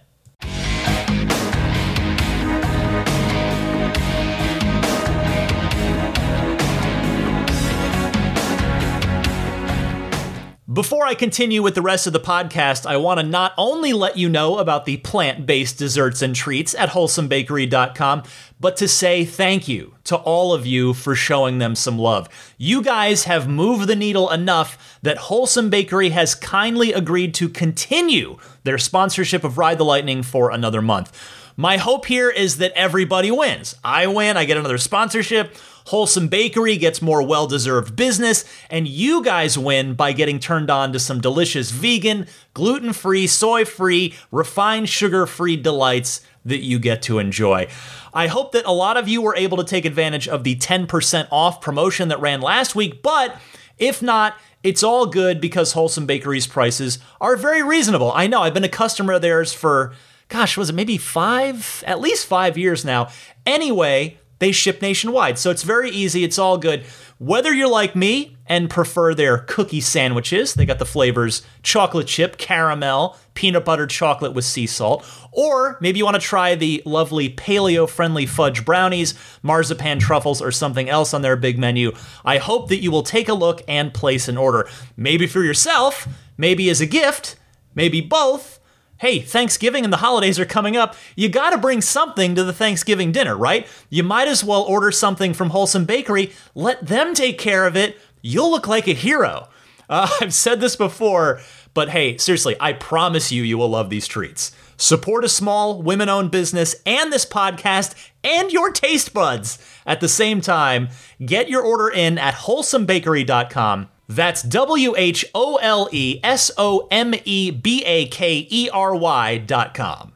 Before I continue with the rest of the podcast, I want to not only let you know about the plant based desserts and treats at wholesomebakery.com, but to say thank you to all of you for showing them some love. You guys have moved the needle enough that Wholesome Bakery has kindly agreed to continue their sponsorship of Ride the Lightning for another month. My hope here is that everybody wins. I win, I get another sponsorship. Wholesome Bakery gets more well deserved business, and you guys win by getting turned on to some delicious vegan, gluten free, soy free, refined sugar free delights that you get to enjoy. I hope that a lot of you were able to take advantage of the 10% off promotion that ran last week, but If not, it's all good because Wholesome Bakery's prices are very reasonable. I know I've been a customer of theirs for, gosh, was it maybe five, at least five years now. Anyway, they ship nationwide, so it's very easy. It's all good. Whether you're like me and prefer their cookie sandwiches, they got the flavors chocolate chip, caramel, peanut butter chocolate with sea salt, or maybe you want to try the lovely paleo friendly fudge brownies, marzipan truffles, or something else on their big menu. I hope that you will take a look and place an order. Maybe for yourself, maybe as a gift, maybe both hey, Thanksgiving and the holidays are coming up. You got to bring something to the Thanksgiving dinner, right? You might as well order something from Wholesome Bakery. Let them take care of it. You'll look like a hero. Uh, I've said this before, but hey, seriously, I promise you, you will love these treats. Support a small women owned business and this podcast and your taste buds at the same time. Get your order in at wholesomebakery.com. That's W H O L E S O M E B A K E R Y dot com.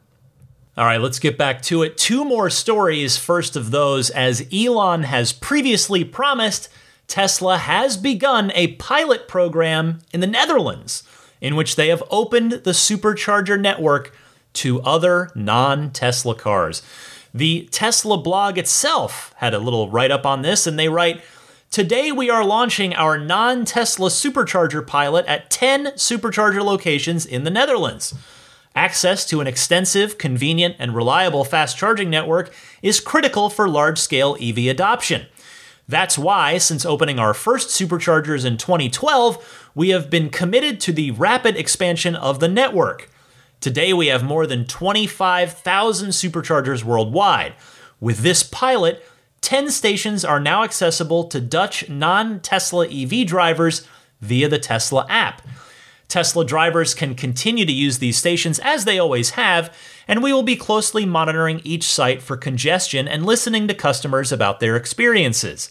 All right, let's get back to it. Two more stories. First of those, as Elon has previously promised, Tesla has begun a pilot program in the Netherlands in which they have opened the supercharger network to other non Tesla cars. The Tesla blog itself had a little write up on this, and they write, Today, we are launching our non Tesla supercharger pilot at 10 supercharger locations in the Netherlands. Access to an extensive, convenient, and reliable fast charging network is critical for large scale EV adoption. That's why, since opening our first superchargers in 2012, we have been committed to the rapid expansion of the network. Today, we have more than 25,000 superchargers worldwide. With this pilot, 10 stations are now accessible to Dutch non Tesla EV drivers via the Tesla app. Tesla drivers can continue to use these stations as they always have, and we will be closely monitoring each site for congestion and listening to customers about their experiences.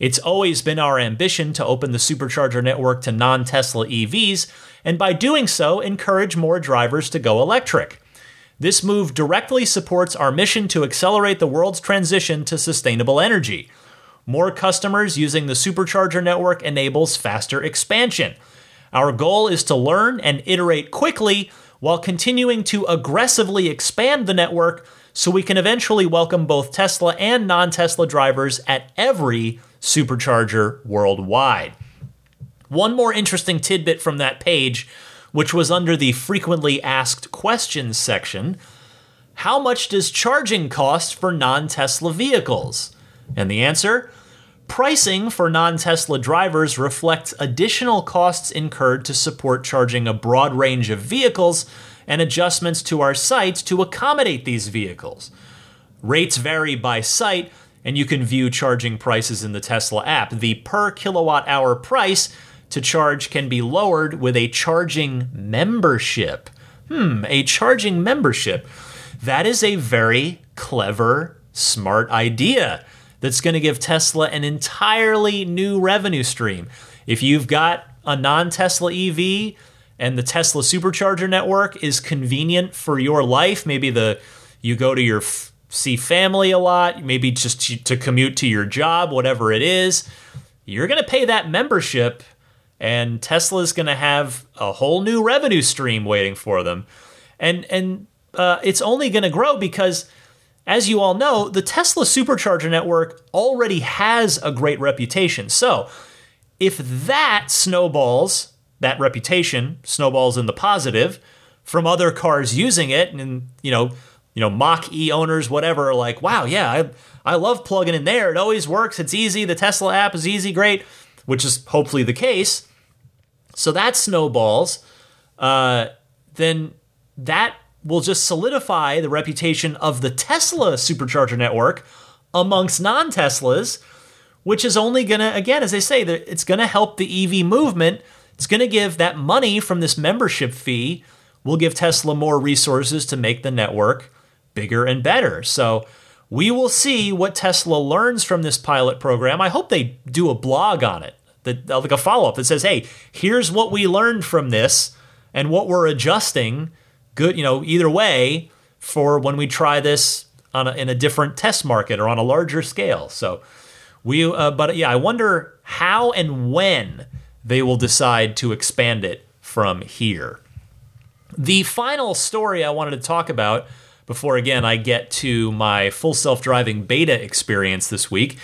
It's always been our ambition to open the supercharger network to non Tesla EVs, and by doing so, encourage more drivers to go electric. This move directly supports our mission to accelerate the world's transition to sustainable energy. More customers using the supercharger network enables faster expansion. Our goal is to learn and iterate quickly while continuing to aggressively expand the network so we can eventually welcome both Tesla and non Tesla drivers at every supercharger worldwide. One more interesting tidbit from that page which was under the frequently asked questions section. How much does charging cost for non Tesla vehicles? And the answer pricing for non Tesla drivers reflects additional costs incurred to support charging a broad range of vehicles and adjustments to our sites to accommodate these vehicles. Rates vary by site, and you can view charging prices in the Tesla app. The per kilowatt hour price to charge can be lowered with a charging membership. Hmm, a charging membership. That is a very clever, smart idea that's going to give Tesla an entirely new revenue stream. If you've got a non Tesla EV and the Tesla supercharger network is convenient for your life, maybe the you go to your see family a lot, maybe just to, to commute to your job, whatever it is, you're going to pay that membership and Tesla's going to have a whole new revenue stream waiting for them, and and uh, it's only going to grow because, as you all know, the Tesla supercharger network already has a great reputation. So, if that snowballs, that reputation snowballs in the positive from other cars using it, and you know, you know, Mach E owners, whatever, are like, wow, yeah, I I love plugging in there. It always works. It's easy. The Tesla app is easy, great which is hopefully the case, so that snowballs, uh, then that will just solidify the reputation of the Tesla supercharger network amongst non Teslas, which is only going to, again, as I say, it's going to help the EV movement. It's going to give that money from this membership fee, will give Tesla more resources to make the network bigger and better. So, we will see what Tesla learns from this pilot program. I hope they do a blog on it, that like a follow up that says, "Hey, here's what we learned from this and what we're adjusting." Good, you know, either way for when we try this on a, in a different test market or on a larger scale. So we, uh, but yeah, I wonder how and when they will decide to expand it from here. The final story I wanted to talk about before again I get to my full self driving beta experience this week,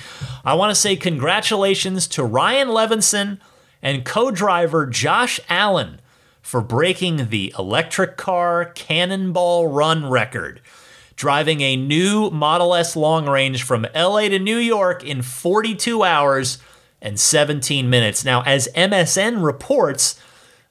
I want to say congratulations to Ryan Levenson and co driver Josh Allen for breaking the electric car cannonball run record, driving a new Model S long range from LA to New York in 42 hours and 17 minutes. Now, as MSN reports,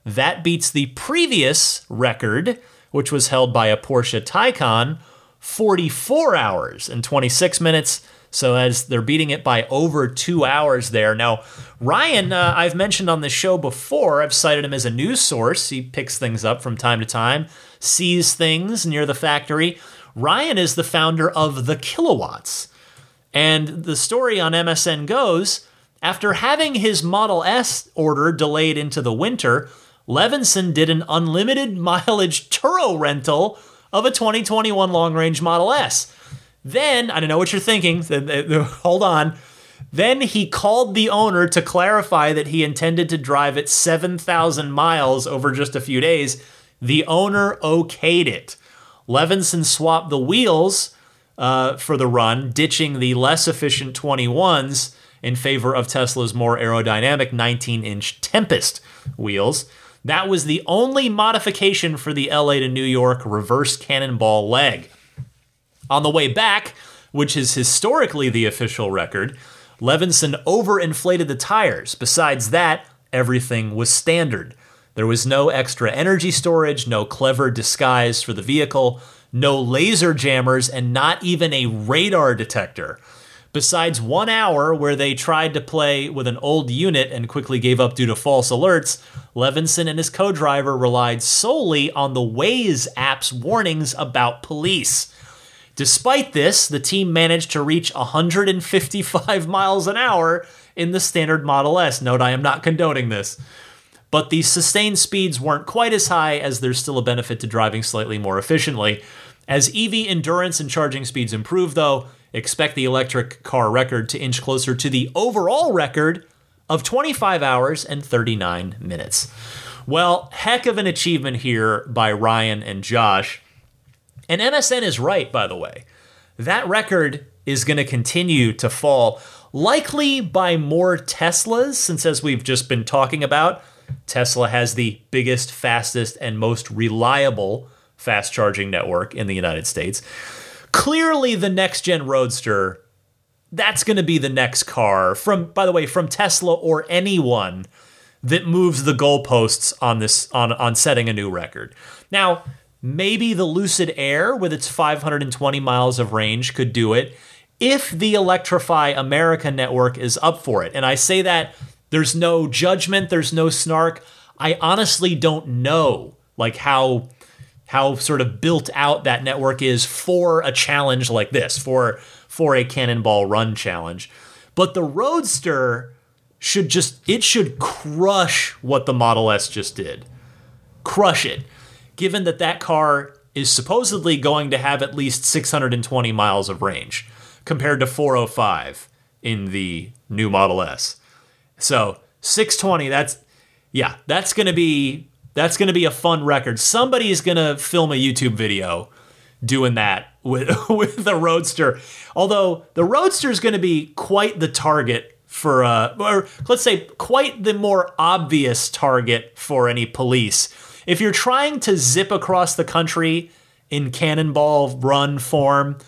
that beats the previous record which was held by a Porsche Taycan, 44 hours and 26 minutes. So as they're beating it by over two hours there. Now, Ryan, uh, I've mentioned on the show before, I've cited him as a news source. He picks things up from time to time, sees things near the factory. Ryan is the founder of The Kilowatts. And the story on MSN goes after having his Model S order delayed into the winter, Levenson did an unlimited mileage Turo rental of a 2021 long range Model S. Then, I don't know what you're thinking, hold on. Then he called the owner to clarify that he intended to drive it 7,000 miles over just a few days. The owner okayed it. Levenson swapped the wheels uh, for the run, ditching the less efficient 21s in favor of Tesla's more aerodynamic 19 inch Tempest wheels. That was the only modification for the LA to New York reverse cannonball leg. On the way back, which is historically the official record, Levenson overinflated the tires. Besides that, everything was standard. There was no extra energy storage, no clever disguise for the vehicle, no laser jammers, and not even a radar detector. Besides one hour where they tried to play with an old unit and quickly gave up due to false alerts, Levenson and his co driver relied solely on the Waze app's warnings about police. Despite this, the team managed to reach 155 miles an hour in the standard Model S. Note I am not condoning this. But the sustained speeds weren't quite as high as there's still a benefit to driving slightly more efficiently. As EV endurance and charging speeds improve, though, expect the electric car record to inch closer to the overall record of 25 hours and 39 minutes. Well, heck of an achievement here by Ryan and Josh. And MSN is right, by the way. That record is going to continue to fall, likely by more Teslas, since as we've just been talking about, Tesla has the biggest, fastest, and most reliable fast charging network in the United States clearly the next gen Roadster, that's going to be the next car from, by the way, from Tesla or anyone that moves the goalposts on this on on setting a new record. Now, maybe the Lucid Air with its 520 miles of range could do it if the Electrify America network is up for it. And I say that there's no judgment, there's no snark. I honestly don't know like how how sort of built out that network is for a challenge like this, for for a cannonball run challenge. But the Roadster should just it should crush what the Model S just did. Crush it. Given that that car is supposedly going to have at least 620 miles of range compared to 405 in the new Model S. So, 620 that's yeah, that's going to be that's going to be a fun record. Somebody is going to film a YouTube video doing that with with the Roadster. Although the Roadster is going to be quite the target for uh or let's say quite the more obvious target for any police. If you're trying to zip across the country in cannonball run form,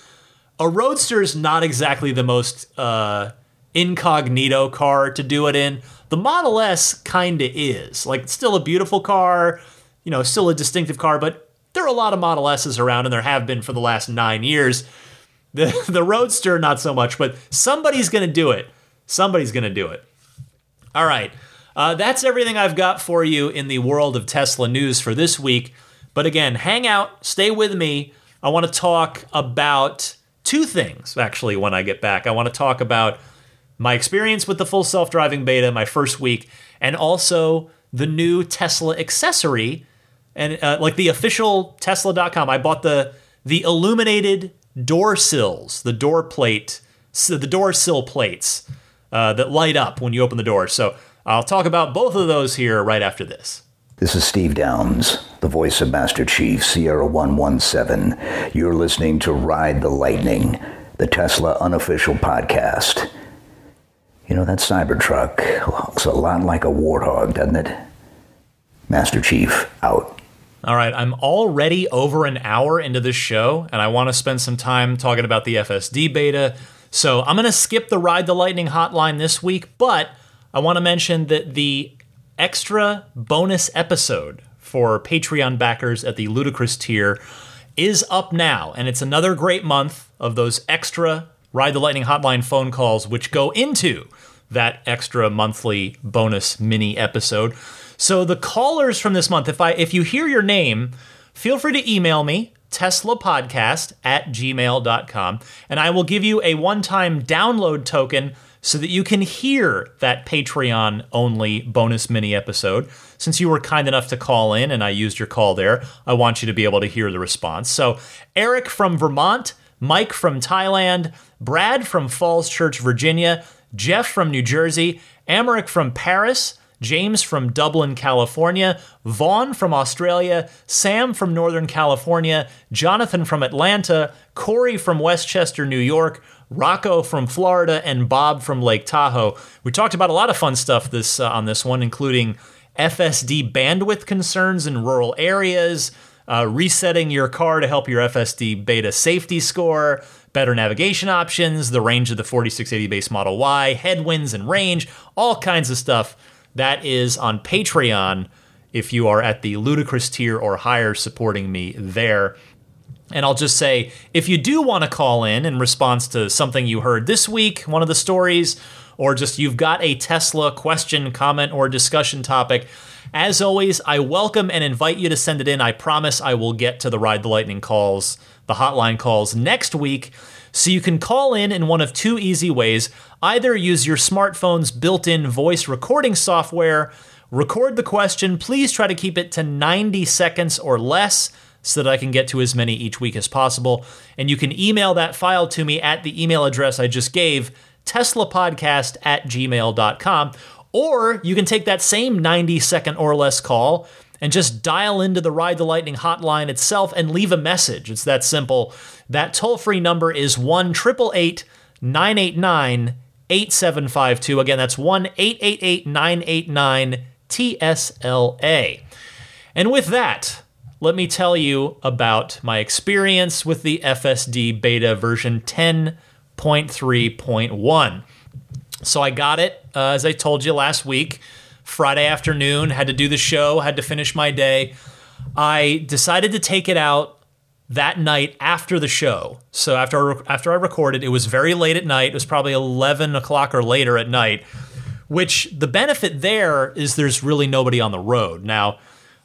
a Roadster is not exactly the most uh, incognito car to do it in. The Model S kinda is. Like, still a beautiful car, you know, still a distinctive car, but there are a lot of Model S's around, and there have been for the last nine years. The, the Roadster, not so much, but somebody's gonna do it. Somebody's gonna do it. All right. Uh, that's everything I've got for you in the world of Tesla news for this week. But again, hang out, stay with me. I want to talk about two things, actually, when I get back. I want to talk about my experience with the full self driving beta, my first week, and also the new Tesla accessory, and uh, like the official Tesla.com. I bought the the illuminated door sills, the door plate, so the door sill plates uh, that light up when you open the door. So I'll talk about both of those here right after this. This is Steve Downes, the voice of Master Chief, Sierra 117. You're listening to Ride the Lightning, the Tesla unofficial podcast. You know, that Cybertruck looks a lot like a warthog, doesn't it? Master Chief, out. All right, I'm already over an hour into this show, and I want to spend some time talking about the FSD beta. So I'm going to skip the Ride the Lightning hotline this week, but I want to mention that the extra bonus episode for Patreon backers at the ludicrous tier is up now, and it's another great month of those extra Ride the Lightning hotline phone calls, which go into that extra monthly bonus mini episode. So the callers from this month, if I if you hear your name, feel free to email me teslapodcast at gmail.com and I will give you a one-time download token so that you can hear that Patreon only bonus mini episode. Since you were kind enough to call in and I used your call there, I want you to be able to hear the response. So, Eric from Vermont, Mike from Thailand, Brad from Falls Church, Virginia, Jeff from New Jersey, Amaric from Paris, James from Dublin, California, Vaughn from Australia, Sam from Northern California, Jonathan from Atlanta, Corey from Westchester, New York, Rocco from Florida, and Bob from Lake Tahoe. We talked about a lot of fun stuff this uh, on this one, including FSD bandwidth concerns in rural areas, uh, resetting your car to help your FSD beta safety score, better navigation options, the range of the 4680 base Model Y, headwinds and range, all kinds of stuff. That is on Patreon if you are at the ludicrous tier or higher supporting me there. And I'll just say if you do want to call in in response to something you heard this week, one of the stories, or just you've got a Tesla question, comment, or discussion topic, as always, I welcome and invite you to send it in. I promise I will get to the Ride the Lightning calls, the hotline calls next week. So you can call in in one of two easy ways. Either use your smartphone's built in voice recording software, record the question. Please try to keep it to 90 seconds or less so that I can get to as many each week as possible. And you can email that file to me at the email address I just gave, teslapodcast at gmail.com. Or you can take that same 90 second or less call and just dial into the Ride the Lightning hotline itself and leave a message. It's that simple. That toll free number is 1 888 989 8752. Again, that's 1 888 989 TSLA. And with that, let me tell you about my experience with the FSD beta version 10.3.1. So I got it, uh, as I told you last week, Friday afternoon, had to do the show, had to finish my day. I decided to take it out that night after the show. So after I, after I recorded, it was very late at night. It was probably 11 o'clock or later at night, which the benefit there is there's really nobody on the road. Now,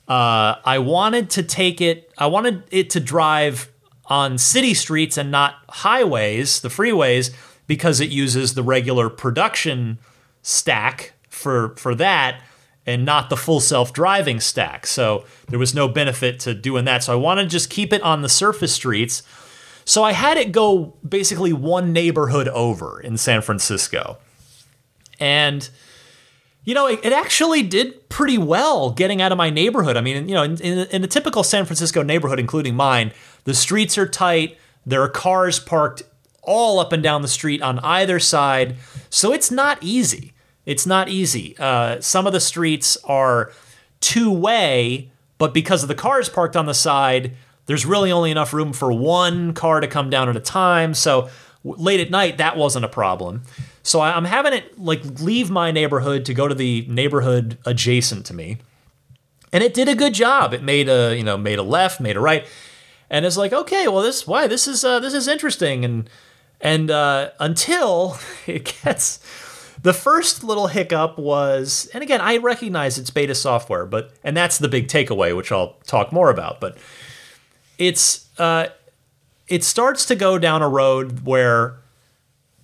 uh, I wanted to take it, I wanted it to drive on city streets and not highways, the freeways, because it uses the regular production stack for for that and not the full self-driving stack. So there was no benefit to doing that. So I wanted to just keep it on the surface streets. So I had it go basically one neighborhood over in San Francisco. And you know, it, it, actually did pretty well getting out of my neighborhood. I mean, you know, in, in, in, a typical San Francisco neighborhood, including mine, the streets are tight. There are cars parked all up and down the street on either side. So it's not easy. It's not easy. Uh, some of the streets are two way, but because of the cars parked on the side, there's really only enough room for one car to come down at a time. So late at night, that wasn't a problem. So I'm having it like leave my neighborhood to go to the neighborhood adjacent to me. And it did a good job. It made a, you know, made a left, made a right. And it's like, okay, well this why this is uh, this is interesting and and uh, until it gets the first little hiccup was and again, I recognize it's beta software, but and that's the big takeaway which I'll talk more about, but it's uh, it starts to go down a road where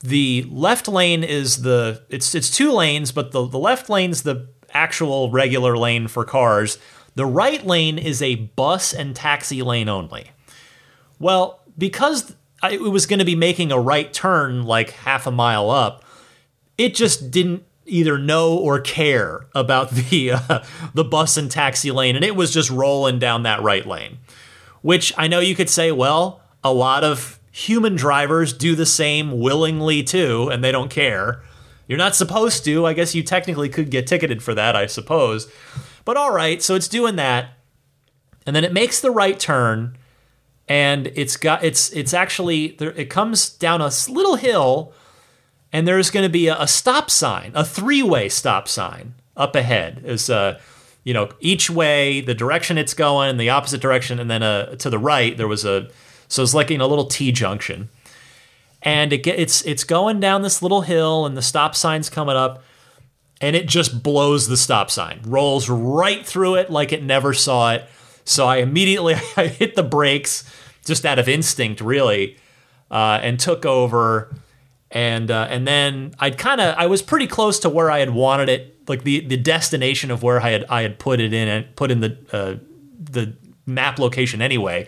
the left lane is the it's it's two lanes, but the, the left lane's the actual regular lane for cars. The right lane is a bus and taxi lane only. Well, because it was going to be making a right turn like half a mile up, it just didn't either know or care about the uh, the bus and taxi lane, and it was just rolling down that right lane. Which I know you could say, well, a lot of human drivers do the same willingly too, and they don't care. You're not supposed to. I guess you technically could get ticketed for that, I suppose. But all right, so it's doing that, and then it makes the right turn, and it's got it's it's actually it comes down a little hill and there's going to be a, a, stop sign, a three-way stop sign up ahead. Is uh, you know, each way, the direction it's going, the opposite direction, and then uh, to the right there was a, so it's like in a little T junction, and it get, it's it's going down this little hill, and the stop sign's coming up, and it just blows the stop sign, rolls right through it like it never saw it. So I immediately I hit the brakes just out of instinct, really, uh, and took over and uh, and then I'd kind of I was pretty close to where I had wanted it, like the the destination of where I had I had put it in and put in the uh, the map location anyway.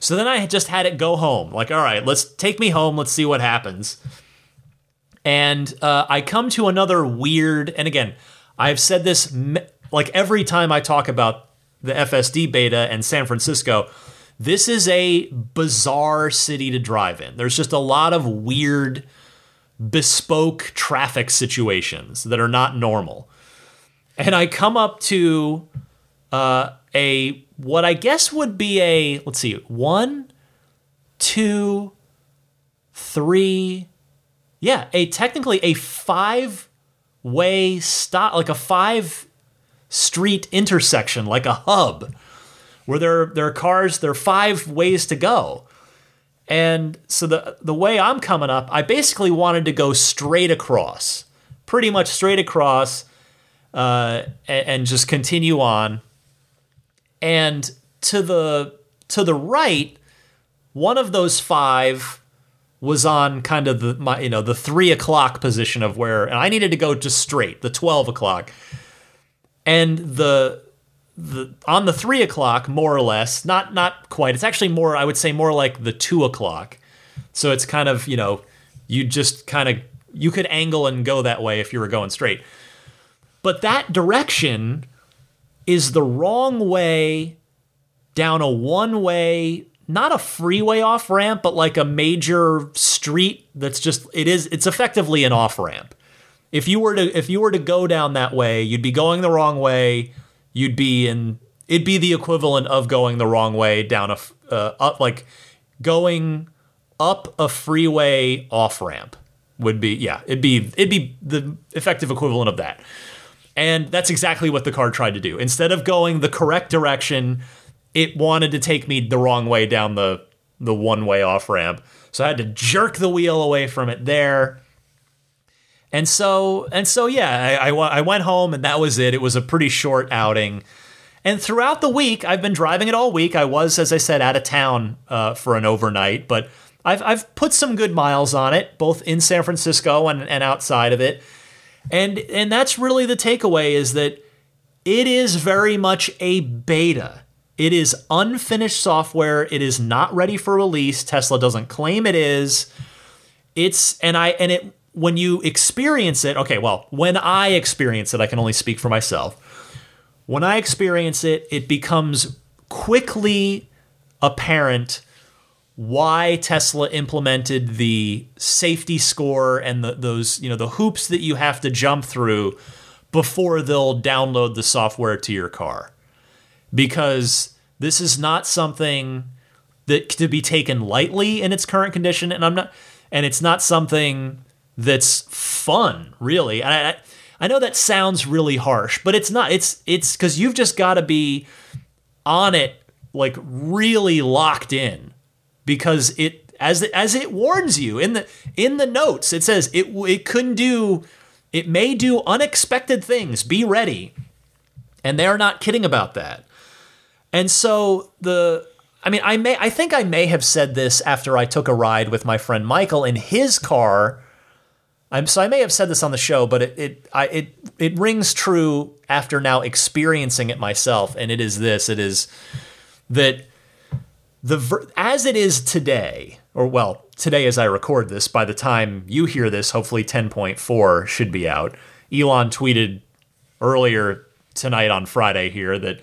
So then I just had it go home. Like, all right, let's take me home. Let's see what happens. And uh, I come to another weird, and again, I've said this like every time I talk about the FSD beta and San Francisco. This is a bizarre city to drive in. There's just a lot of weird bespoke traffic situations that are not normal. And I come up to uh, a what I guess would be a let's see one, two, three, yeah, a technically a five way stop like a five street intersection like a hub where there there are cars there are five ways to go and so the the way I'm coming up, I basically wanted to go straight across, pretty much straight across, uh, and, and just continue on. And to the to the right, one of those five was on kind of the my you know the three o'clock position of where and I needed to go just straight the twelve o'clock, and the the on the three o'clock, more or less. Not not quite. It's actually more. I would say more like the two o'clock. So it's kind of you know you just kind of you could angle and go that way if you were going straight. But that direction is the wrong way down a one way, not a freeway off ramp, but like a major street that's just it is it's effectively an off ramp. If you were to if you were to go down that way, you'd be going the wrong way. You'd be in it'd be the equivalent of going the wrong way down a uh, up like going up a freeway off ramp would be yeah it'd be it'd be the effective equivalent of that. And that's exactly what the car tried to do. Instead of going the correct direction it wanted to take me the wrong way down the the one way off ramp. So i had to jerk the wheel away from it there and so and so yeah, I, I, I went home and that was it. It was a pretty short outing. And throughout the week, I've been driving it all week. I was, as I said, out of town uh, for an overnight, but I've, I've put some good miles on it, both in San Francisco and, and outside of it. And, and that's really the takeaway is that it is very much a beta. It is unfinished software. It is not ready for release. Tesla doesn't claim it is. It's and I and it when you experience it, okay, well, when I experience it, I can only speak for myself. When I experience it, it becomes quickly apparent why Tesla implemented the safety score and the, those, you know, the hoops that you have to jump through before they'll download the software to your car. Because this is not something that to be taken lightly in its current condition and I'm not and it's not something that's fun, really. I, I, I know that sounds really harsh, but it's not. It's it's because you've just got to be on it, like really locked in, because it as as it warns you in the in the notes. It says it it couldn't do. It may do unexpected things. Be ready, and they're not kidding about that. And so the I mean, I may I think I may have said this after I took a ride with my friend Michael in his car I'm, so I may have said this on the show, but it it I, it it rings true after now experiencing it myself, and it is this: it is that the as it is today, or well, today as I record this. By the time you hear this, hopefully 10.4 should be out. Elon tweeted earlier tonight on Friday here that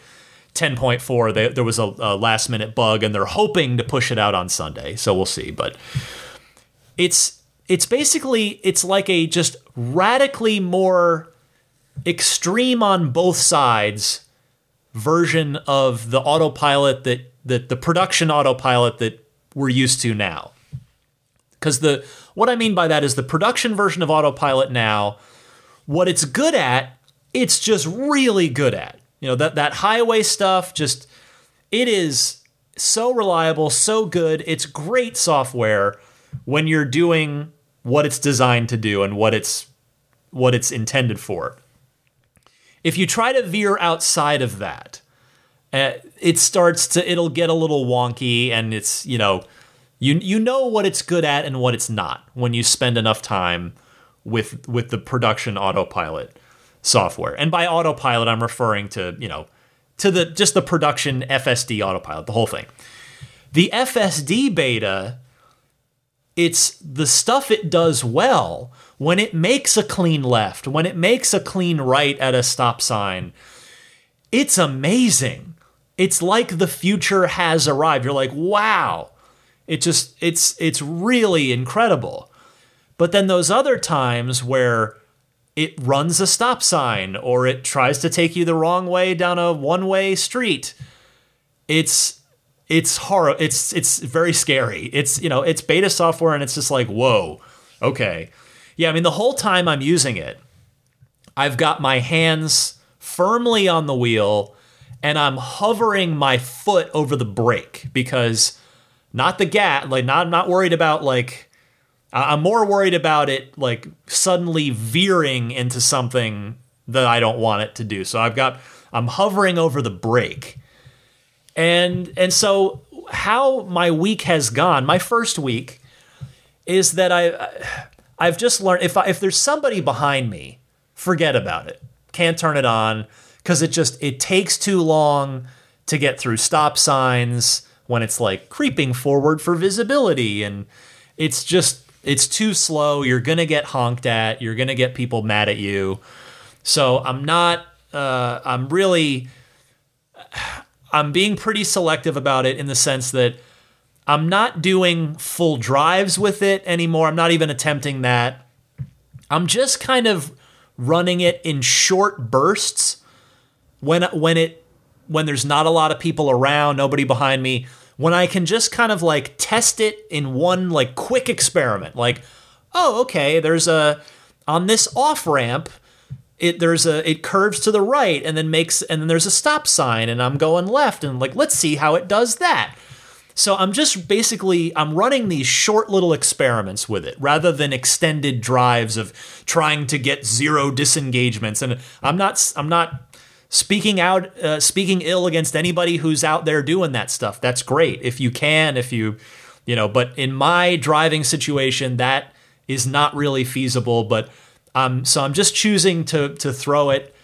10.4 they, there was a, a last minute bug and they're hoping to push it out on Sunday. So we'll see, but it's it's basically it's like a just radically more extreme on both sides version of the autopilot that that the production autopilot that we're used to now. Cuz the what I mean by that is the production version of autopilot now what it's good at, it's just really good at. You know, that that highway stuff just it is so reliable, so good. It's great software when you're doing what it's designed to do and what it's what it's intended for. If you try to veer outside of that, uh, it starts to it'll get a little wonky and it's, you know, you you know what it's good at and what it's not when you spend enough time with with the production autopilot software. And by autopilot I'm referring to, you know, to the just the production FSD autopilot, the whole thing. The FSD beta it's the stuff it does well when it makes a clean left, when it makes a clean right at a stop sign. It's amazing. It's like the future has arrived. You're like, "Wow." It just it's it's really incredible. But then those other times where it runs a stop sign or it tries to take you the wrong way down a one-way street, it's it's horror it's it's very scary. It's you know it's beta software and it's just like whoa okay. Yeah i mean the whole time i'm using it i've got my hands firmly on the wheel and i'm hovering my foot over the brake because not the gas like not not worried about like i'm more worried about it like suddenly veering into something that i don't want it to do. So i've got i'm hovering over the brake and and so how my week has gone, my first week is that I I've just learned if I, if there's somebody behind me, forget about it. Can't turn it on cuz it just it takes too long to get through stop signs when it's like creeping forward for visibility and it's just it's too slow. You're to get honked at. You're to get people mad at you. So I'm not uh, I'm really I'm being pretty selective about it in the sense that I'm not doing full drives with it anymore. I'm not even attempting that. I'm just kind of running it in short bursts when when it when there's not a lot of people around, nobody behind me, when I can just kind of like test it in one like quick experiment. Like, oh, okay, there's a on this off ramp, it there's a it curves to the right and then makes and then there's a stop sign and I'm going left and like let's see how it does that. So I'm just basically I'm running these short little experiments with it rather than extended drives of trying to get zero disengagements and I'm not I'm not speaking out uh, speaking ill against anybody who's out there doing that stuff. That's great if you can if you you know, but in my driving situation that is not really feasible, but um, so I'm just choosing to to throw it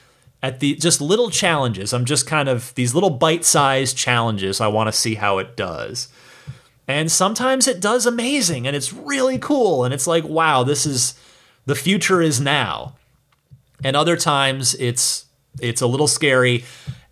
at the just little challenges. I'm just kind of these little bite-sized challenges. I want to see how it does. And sometimes it does amazing and it's really cool and it's like, wow, this is the future is now. And other times it's it's a little scary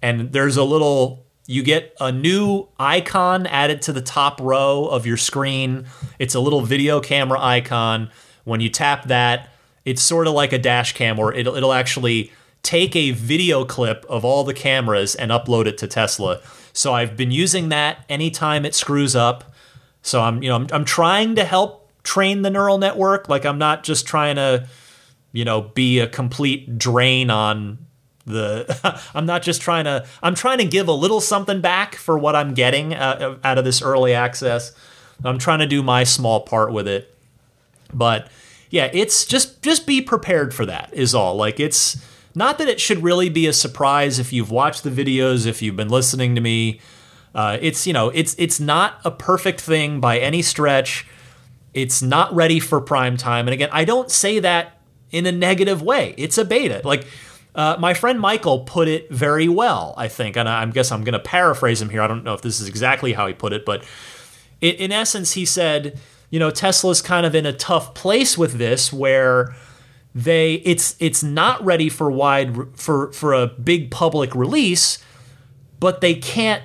and there's a little you get a new icon added to the top row of your screen. It's a little video camera icon. When you tap that, it's sort of like a dash cam where it'll, it'll actually take a video clip of all the cameras and upload it to Tesla. So I've been using that anytime it screws up. So I'm, you know, I'm, I'm trying to help train the neural network. Like I'm not just trying to, you know, be a complete drain on the I'm not just trying to I'm trying to give a little something back for what I'm getting uh, out of this early access. I'm trying to do my small part with it. But yeah, it's just just be prepared for that is all. Like it's not that it should really be a surprise if you've watched the videos, if you've been listening to me. Uh, it's you know it's it's not a perfect thing by any stretch. It's not ready for prime time. And again, I don't say that in a negative way. It's a beta. Like uh, my friend Michael put it very well, I think, and I, I guess I'm going to paraphrase him here. I don't know if this is exactly how he put it, but it, in essence, he said you know, Tesla's kind of in a tough place with this where they it's it's not ready for wide for for a big public release, but they can't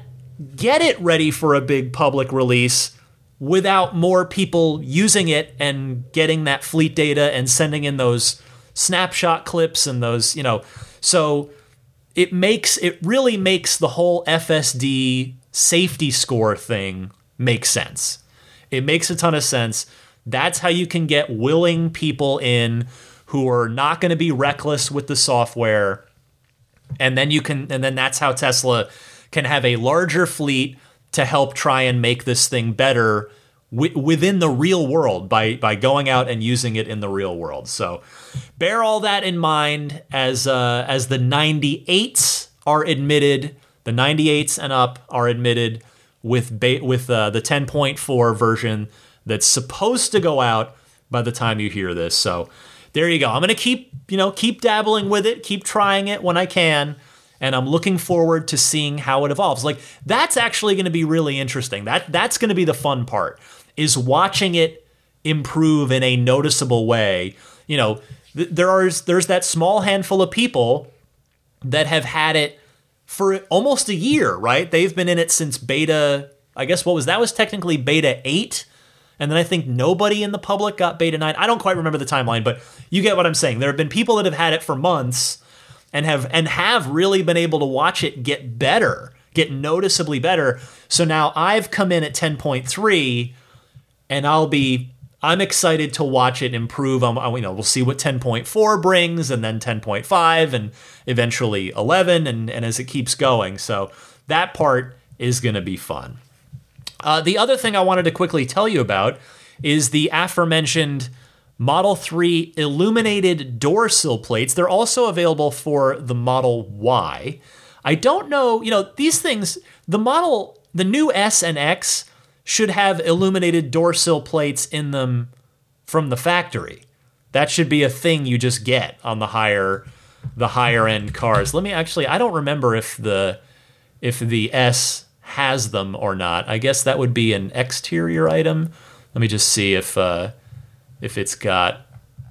get it ready for a big public release without more people using it and getting that fleet data and sending in those snapshot clips and those, you know. So it makes it really makes the whole FSD safety score thing make sense. It makes a ton of sense. That's how you can get willing people in who are not going to be reckless with the software. And then you can and then that's how Tesla can have a larger fleet to help try and make this thing better w- within the real world by by going out and using it in the real world. So bear all that in mind as uh, as the 98s are admitted, the 98s and up are admitted with ba- with uh, the 10.4 version that's supposed to go out by the time you hear this. So there you go. I'm going to keep, you know, keep dabbling with it, keep trying it when I can and I'm looking forward to seeing how it evolves. Like that's actually going to be really interesting. That that's going to be the fun part is watching it improve in a noticeable way. You know, th- are there's that small handful of people that have had it for almost a year, right? They've been in it since beta. I guess what was that was technically beta 8 and then I think nobody in the public got beta 9. I don't quite remember the timeline, but you get what I'm saying. There have been people that have had it for months and have and have really been able to watch it get better, get noticeably better. So now I've come in at 10.3 and I'll be I'm excited to watch it improve. I'm, you know, we'll see what 10.4 brings, and then 10.5, and eventually 11, and, and as it keeps going. So that part is going to be fun. Uh, the other thing I wanted to quickly tell you about is the aforementioned Model 3 illuminated door sill plates. They're also available for the Model Y. I don't know, you know, these things, the model, the new S and X should have illuminated door sill plates in them from the factory. That should be a thing you just get on the higher the higher end cars. Let me actually I don't remember if the if the S has them or not. I guess that would be an exterior item. Let me just see if uh, if it's got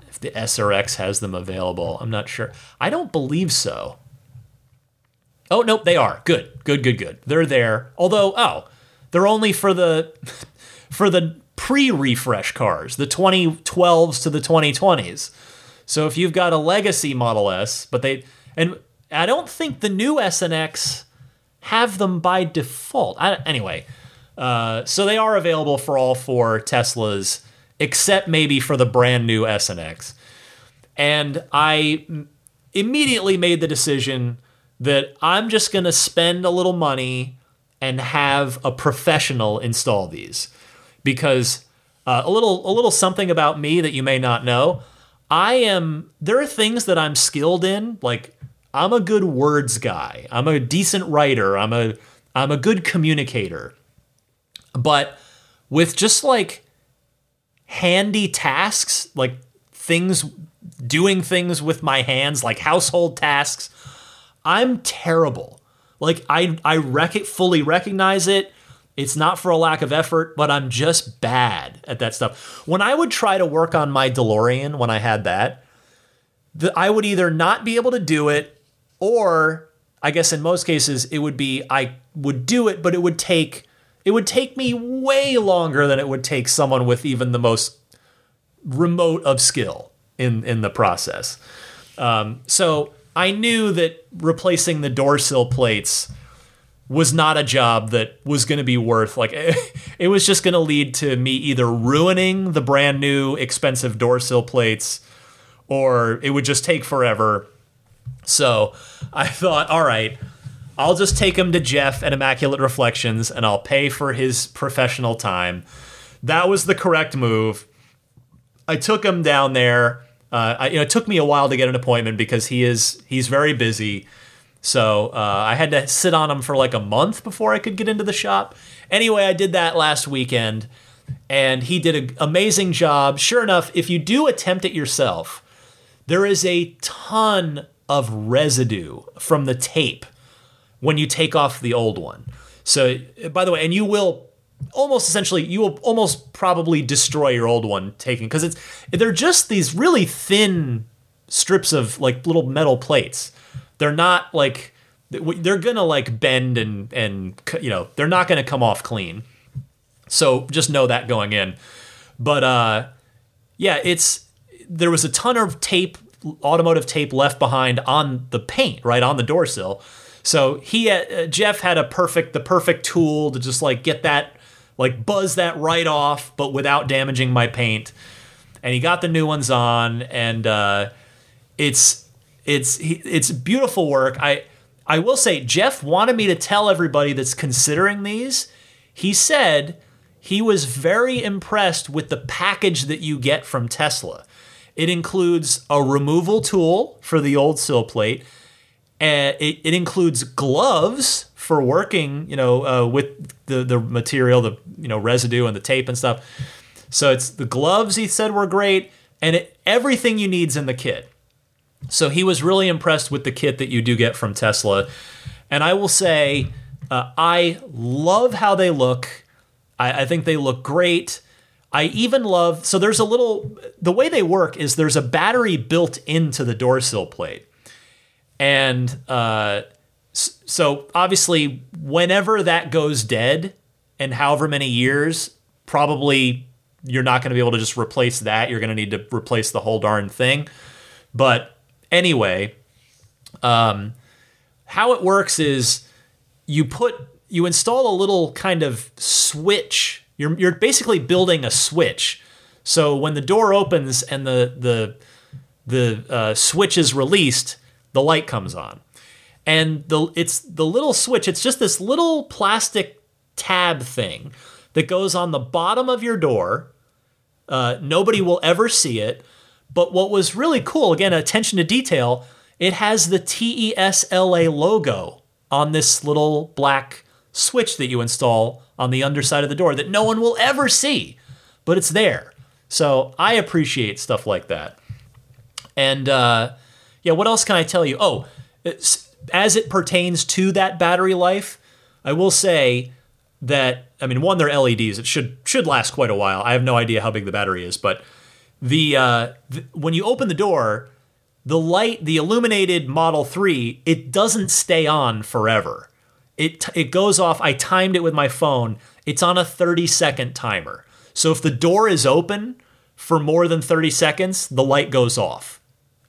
if the SRX has them available. I'm not sure. I don't believe so. Oh nope, they are. Good. Good, good, good. They're there. Although, oh, they're only for the for the pre-refresh cars, the 2012s to the 2020s. So if you've got a legacy Model S, but they and I don't think the new S and X have them by default. I, anyway, uh, so they are available for all four Teslas except maybe for the brand new S and X. And I immediately made the decision that I'm just going to spend a little money and have a professional install these because uh, a little a little something about me that you may not know. I am there are things that I'm skilled in like I'm a good words guy. I'm a decent writer. I'm a I'm a good communicator. But with just like handy tasks, like things, doing things with my hands, like household tasks, I'm terrible. Like I, I rec- fully recognize it. It's not for a lack of effort, but I'm just bad at that stuff. When I would try to work on my DeLorean, when I had that, the, I would either not be able to do it, or I guess in most cases it would be I would do it, but it would take it would take me way longer than it would take someone with even the most remote of skill in in the process. Um, so I knew that replacing the door sill plates was not a job that was going to be worth like it was just going to lead to me either ruining the brand new expensive door sill plates or it would just take forever. So I thought, all right, I'll just take him to Jeff at Immaculate Reflections and I'll pay for his professional time. That was the correct move. I took him down there. Uh, I, you know, it took me a while to get an appointment because he is he's very busy. So uh, I had to sit on him for like a month before I could get into the shop. Anyway, I did that last weekend, and he did an amazing job. Sure enough, if you do attempt it yourself, there is a ton of residue from the tape when you take off the old one. So, by the way, and you will almost essentially you will almost probably destroy your old one taking because it's they're just these really thin strips of like little metal plates. They're not like they're gonna like bend and and you know they're not gonna come off clean. So just know that going in. But uh, yeah, it's there was a ton of tape, automotive tape left behind on the paint, right on the door sill. So he, uh, Jeff, had a perfect, the perfect tool to just like get that, like buzz that right off, but without damaging my paint. And he got the new ones on, and uh, it's it's it's beautiful work. I I will say Jeff wanted me to tell everybody that's considering these. He said he was very impressed with the package that you get from Tesla. It includes a removal tool for the old sill plate. And it, it includes gloves for working, you know, uh, with the, the material, the you know residue and the tape and stuff. So it's the gloves he said were great, and it, everything you need's in the kit. So he was really impressed with the kit that you do get from Tesla, and I will say, uh, I love how they look. I, I think they look great. I even love so there's a little the way they work is there's a battery built into the door sill plate. And uh, so obviously whenever that goes dead and however many years probably you're not going to be able to just replace that you're going to need to replace the whole darn thing. But anyway, um, how it works is you put you install a little kind of switch. You're you're basically building a switch. So when the door opens and the the the uh, switch is released, the light comes on, and the it's the little switch. It's just this little plastic tab thing that goes on the bottom of your door. Uh, nobody will ever see it. But what was really cool, again, attention to detail, it has the TESLA logo on this little black switch that you install on the underside of the door that no one will ever see, but it's there. So I appreciate stuff like that. And uh, yeah, what else can I tell you? Oh, as it pertains to that battery life, I will say that I mean, one, they're LEDs. It should should last quite a while. I have no idea how big the battery is, but the, uh, the when you open the door, the light, the illuminated Model Three, it doesn't stay on forever it it goes off. I timed it with my phone. It's on a 30 second timer. So if the door is open for more than 30 seconds, the light goes off.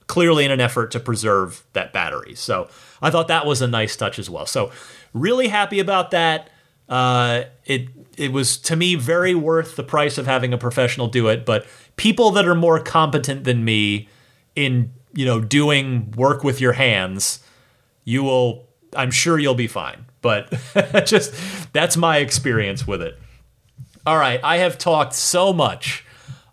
Clearly in an effort to preserve that battery. So I thought that was a nice touch as well. So really happy about that. Uh, it it was to me very worth the price of having a professional do it. But people that are more competent than me in you know doing work with your hands, you will. I'm sure you'll be fine but just that's my experience with it. All right, I have talked so much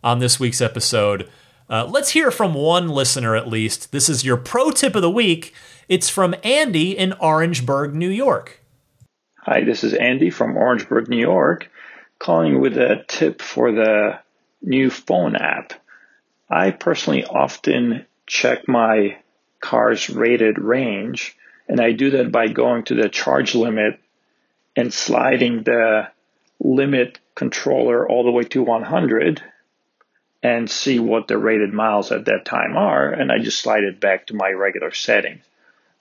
on this week's episode. Uh, let's hear from one listener at least. This is your pro tip of the week. It's from Andy in Orangeburg, New York. Hi, this is Andy from Orangeburg, New York, calling with a tip for the new phone app. I personally often check my car's rated range and I do that by going to the charge limit and sliding the limit controller all the way to 100 and see what the rated miles at that time are. And I just slide it back to my regular settings.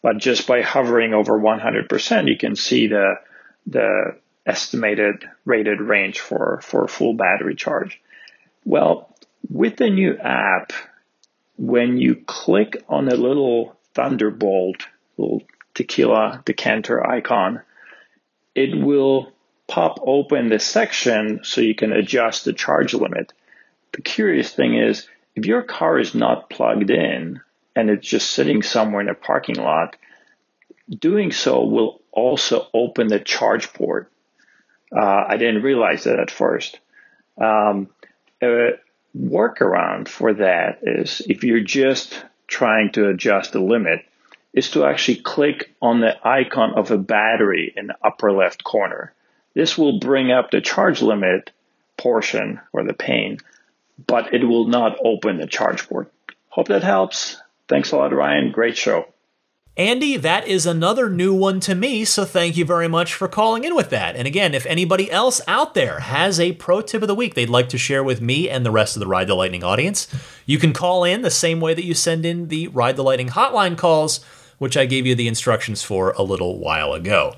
But just by hovering over 100%, you can see the, the estimated rated range for, for full battery charge. Well, with the new app, when you click on the little Thunderbolt, little tequila decanter icon, it will pop open the section so you can adjust the charge limit. The curious thing is, if your car is not plugged in and it's just sitting somewhere in a parking lot, doing so will also open the charge port. Uh, I didn't realize that at first. Um, a workaround for that is if you're just trying to adjust the limit, is to actually click on the icon of a battery in the upper left corner. This will bring up the charge limit portion or the pane, but it will not open the charge port. Hope that helps. Thanks a lot, Ryan. Great show. Andy, that is another new one to me, so thank you very much for calling in with that. And again, if anybody else out there has a pro tip of the week they'd like to share with me and the rest of the Ride the Lightning audience, you can call in the same way that you send in the Ride the Lightning hotline calls, which I gave you the instructions for a little while ago.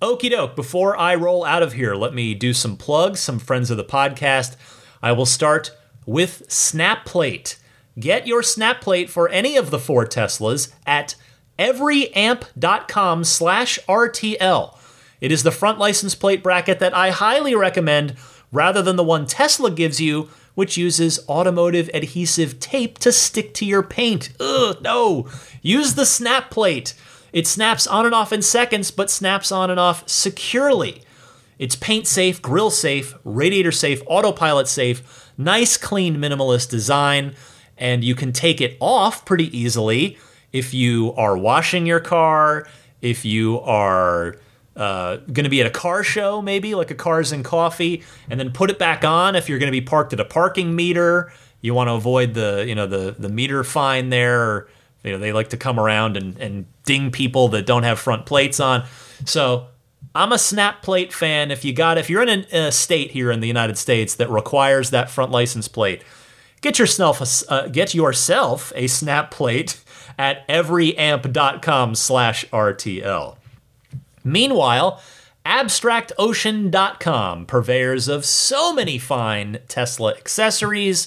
Okie doke, before I roll out of here, let me do some plugs, some friends of the podcast. I will start with SnapPlate. Get your snap plate for any of the four Teslas at everyamp.com slash RTL. It is the front license plate bracket that I highly recommend rather than the one Tesla gives you, which uses automotive adhesive tape to stick to your paint. Ugh, no. Use the snap plate. It snaps on and off in seconds, but snaps on and off securely. It's paint safe, grill safe, radiator safe, autopilot safe, nice, clean, minimalist design, and you can take it off pretty easily if you are washing your car, if you are uh, going to be at a car show, maybe like a Cars and Coffee, and then put it back on if you're going to be parked at a parking meter. You want to avoid the you know the the meter fine there. Or, you know they like to come around and, and ding people that don't have front plates on. So I'm a snap plate fan. If you got if you're in a, a state here in the United States that requires that front license plate, get yourself a, uh, get yourself a snap plate at everyamp.com slash RTL. Meanwhile, AbstractOcean.com, purveyors of so many fine Tesla accessories,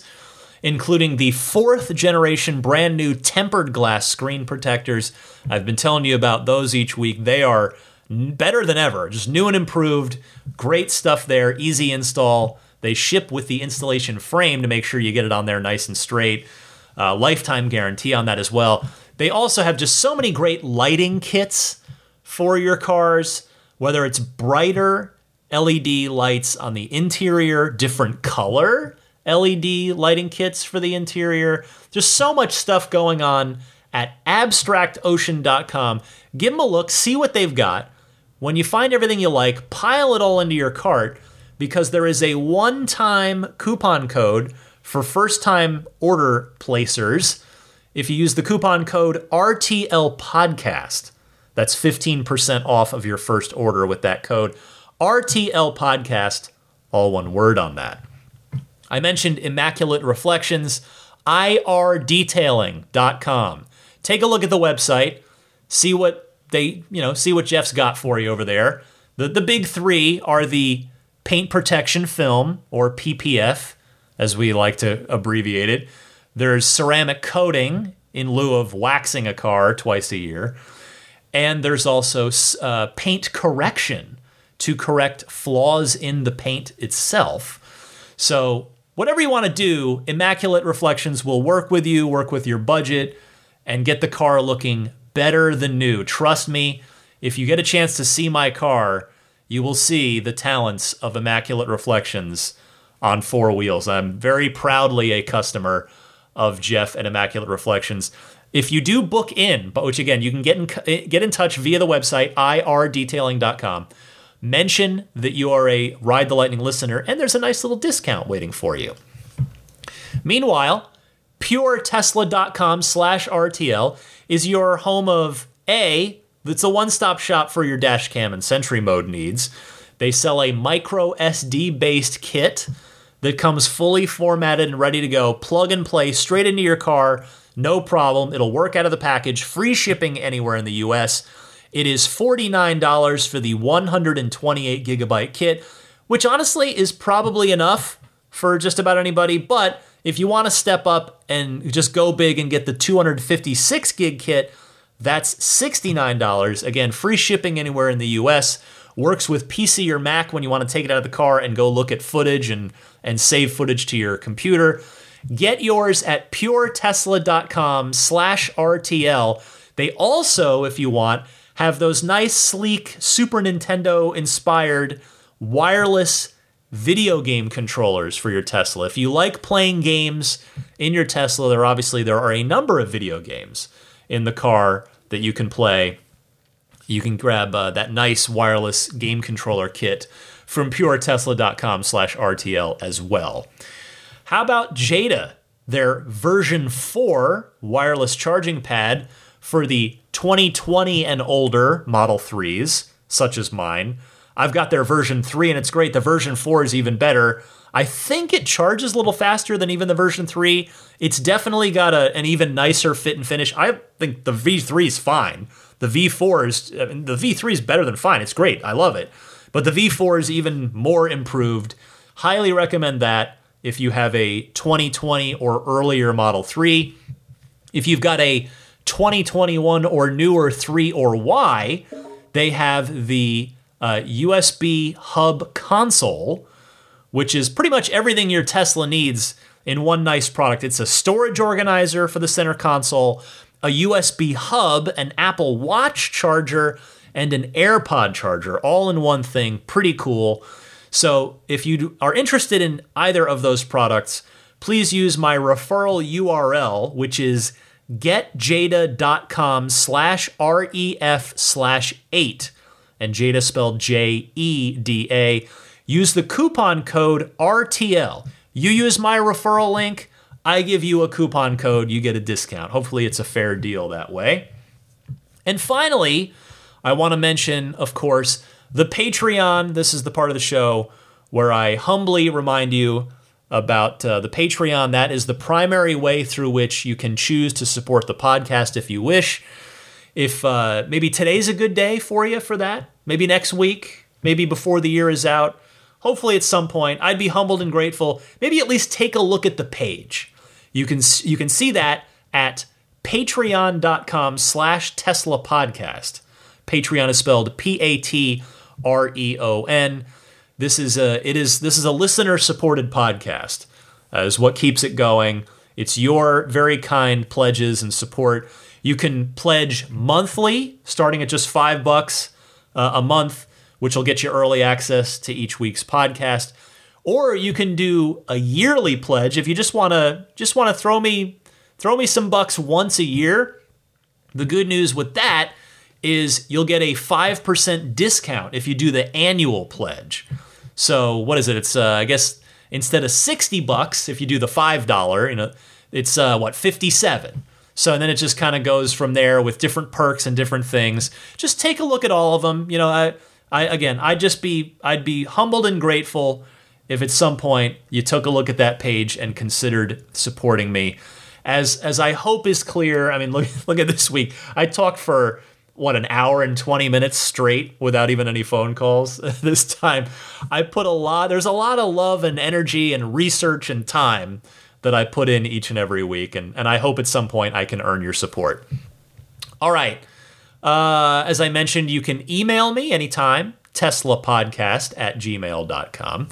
including the fourth generation brand new tempered glass screen protectors. I've been telling you about those each week. They are better than ever, just new and improved. Great stuff there, easy install. They ship with the installation frame to make sure you get it on there nice and straight. Uh, lifetime guarantee on that as well. They also have just so many great lighting kits for your cars, whether it's brighter LED lights on the interior, different color LED lighting kits for the interior. Just so much stuff going on at abstractocean.com. Give them a look, see what they've got. When you find everything you like, pile it all into your cart because there is a one time coupon code for first time order placers. If you use the coupon code RTL Podcast, that's 15% off of your first order with that code. RTL Podcast, all one word on that. I mentioned Immaculate Reflections, irdetailing.com. Take a look at the website, see what they, you know, see what Jeff's got for you over there. The, the big three are the paint protection film, or PPF, as we like to abbreviate it. There's ceramic coating in lieu of waxing a car twice a year. And there's also uh, paint correction to correct flaws in the paint itself. So, whatever you want to do, Immaculate Reflections will work with you, work with your budget, and get the car looking better than new. Trust me, if you get a chance to see my car, you will see the talents of Immaculate Reflections on four wheels. I'm very proudly a customer of Jeff and Immaculate Reflections. If you do book in, but which again, you can get in, get in touch via the website, irdetailing.com. Mention that you are a Ride the Lightning listener, and there's a nice little discount waiting for you. Meanwhile, puretesla.com slash RTL is your home of A, it's a one stop shop for your dash cam and Sentry mode needs. They sell a micro SD based kit that comes fully formatted and ready to go, plug and play straight into your car, no problem. It'll work out of the package, free shipping anywhere in the US. It is $49 for the 128 gigabyte kit, which honestly is probably enough for just about anybody. But if you want to step up and just go big and get the 256 gig kit, that's $69. Again, free shipping anywhere in the US. Works with PC or Mac when you want to take it out of the car and go look at footage and, and save footage to your computer. Get yours at puretesla.com slash RTL. They also, if you want, have those nice, sleek, Super Nintendo inspired wireless video game controllers for your Tesla. If you like playing games in your Tesla, there obviously there are a number of video games in the car that you can play. You can grab uh, that nice wireless game controller kit from puretesla.com slash RTL as well. How about Jeda, their version 4 wireless charging pad for the 2020 and older Model 3s, such as mine. I've got their version 3 and it's great. The version 4 is even better. I think it charges a little faster than even the version 3. It's definitely got a, an even nicer fit and finish. I think the V3 is fine. The V4 is I mean, the V3 is better than fine. It's great. I love it. But the V4 is even more improved. Highly recommend that if you have a 2020 or earlier Model 3. If you've got a 2021 or newer 3 or Y, they have the uh, USB hub console, which is pretty much everything your Tesla needs in one nice product. It's a storage organizer for the center console, a USB hub, an Apple Watch charger, and an AirPod charger, all in one thing. Pretty cool. So if you are interested in either of those products, please use my referral URL, which is getjeda.com slash ref slash eight. and Jeda spelled j-e-d-a use the coupon code rtl you use my referral link i give you a coupon code you get a discount hopefully it's a fair deal that way and finally i want to mention of course the patreon this is the part of the show where i humbly remind you about uh, the Patreon. That is the primary way through which you can choose to support the podcast if you wish. If uh, maybe today's a good day for you for that, maybe next week, maybe before the year is out, hopefully at some point, I'd be humbled and grateful. Maybe at least take a look at the page. You can you can see that at patreon.com slash Tesla podcast. Patreon is spelled P-A-T-R-E-O-N. This is a it is this is a listener supported podcast. Uh, is what keeps it going. It's your very kind pledges and support. You can pledge monthly, starting at just five bucks uh, a month, which will get you early access to each week's podcast. Or you can do a yearly pledge if you just want to just want to throw me throw me some bucks once a year. The good news with that is you'll get a 5% discount if you do the annual pledge. So what is it? It's uh, I guess instead of sixty bucks, if you do the five dollar, you know, it's uh, what fifty seven. So and then it just kind of goes from there with different perks and different things. Just take a look at all of them. You know, I, I again, I'd just be, I'd be humbled and grateful if at some point you took a look at that page and considered supporting me. As as I hope is clear. I mean, look look at this week. I talked for what an hour and 20 minutes straight without even any phone calls this time i put a lot there's a lot of love and energy and research and time that i put in each and every week and, and i hope at some point i can earn your support all right uh, as i mentioned you can email me anytime teslapodcast at gmail.com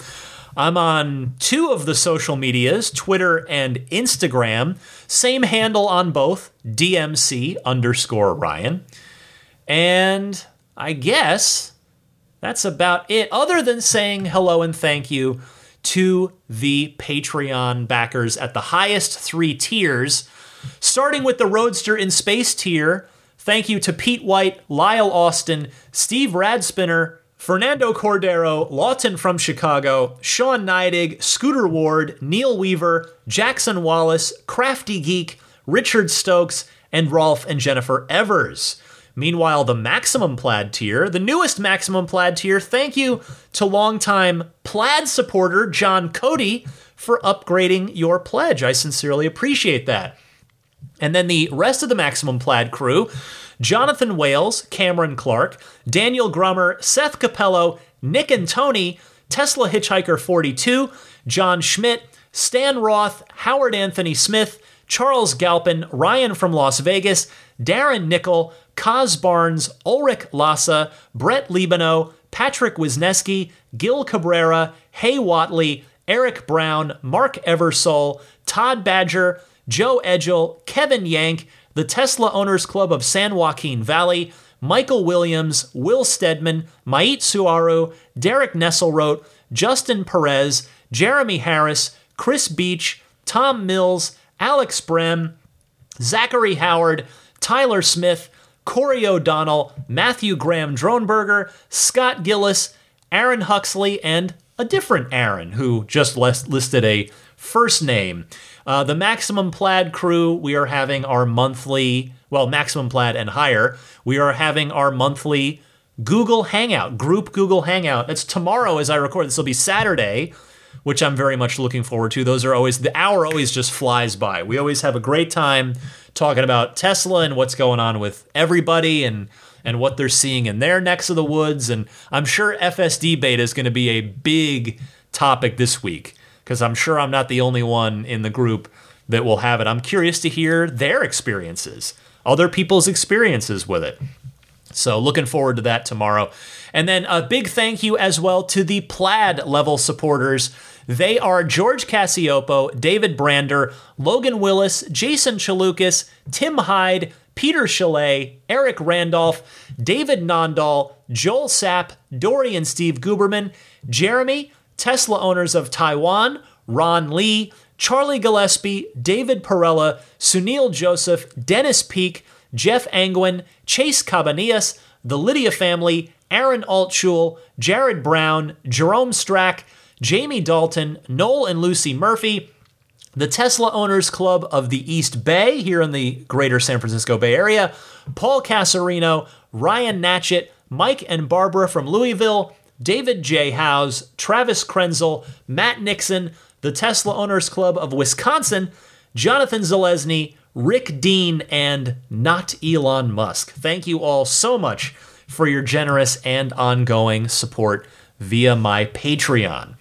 I'm on two of the social medias, Twitter and Instagram. Same handle on both, DMC underscore Ryan. And I guess that's about it, other than saying hello and thank you to the Patreon backers at the highest three tiers, starting with the Roadster in Space tier. Thank you to Pete White, Lyle Austin, Steve Radspinner, Fernando Cordero, Lawton from Chicago, Sean Neidig, Scooter Ward, Neil Weaver, Jackson Wallace, Crafty Geek, Richard Stokes, and Rolf and Jennifer Evers. Meanwhile, the Maximum Plaid tier, the newest Maximum Plaid tier, thank you to longtime Plaid supporter John Cody for upgrading your pledge. I sincerely appreciate that. And then the rest of the Maximum Plaid crew Jonathan Wales, Cameron Clark, Daniel Grummer, Seth Capello, Nick and Tony, Tesla Hitchhiker 42, John Schmidt, Stan Roth, Howard Anthony Smith, Charles Galpin, Ryan from Las Vegas, Darren Nickel, Kaz Barnes, Ulrich Lassa, Brett Libano, Patrick Wisneski, Gil Cabrera, Hay Watley, Eric Brown, Mark Eversole, Todd Badger, Joe Edgel, Kevin Yank, the Tesla Owners Club of San Joaquin Valley, Michael Williams, Will Stedman, Mait Suaru, Derek Nesselrote, Justin Perez, Jeremy Harris, Chris Beach, Tom Mills, Alex Brem, Zachary Howard, Tyler Smith, Corey O'Donnell, Matthew Graham Dronberger, Scott Gillis, Aaron Huxley, and a different Aaron who just listed a first name. Uh, the Maximum Plaid crew, we are having our monthly, well, Maximum Plaid and higher, we are having our monthly Google Hangout, group Google Hangout. It's tomorrow as I record. This will be Saturday, which I'm very much looking forward to. Those are always, the hour always just flies by. We always have a great time talking about Tesla and what's going on with everybody and and what they're seeing in their necks of the woods. And I'm sure FSD beta is going to be a big topic this week because I'm sure I'm not the only one in the group that will have it. I'm curious to hear their experiences, other people's experiences with it. So, looking forward to that tomorrow. And then a big thank you as well to the Plaid level supporters. They are George Cassiopo, David Brander, Logan Willis, Jason Chalukas, Tim Hyde, Peter Chalet, Eric Randolph, David Nondahl, Joel Sapp, Dory and Steve Guberman, Jeremy, Tesla owners of Taiwan, Ron Lee, Charlie Gillespie, David Perella, Sunil Joseph, Dennis Peak, Jeff Angwin, Chase Cabanillas, the Lydia family, Aaron Altschul, Jared Brown, Jerome Strack, Jamie Dalton, Noel and Lucy Murphy, the Tesla Owners Club of the East Bay here in the greater San Francisco Bay Area, Paul Casarino, Ryan Natchett, Mike and Barbara from Louisville, David J. Howes, Travis Krenzel, Matt Nixon, the Tesla Owners Club of Wisconsin, Jonathan Zalesny, Rick Dean, and not Elon Musk. Thank you all so much for your generous and ongoing support via my Patreon.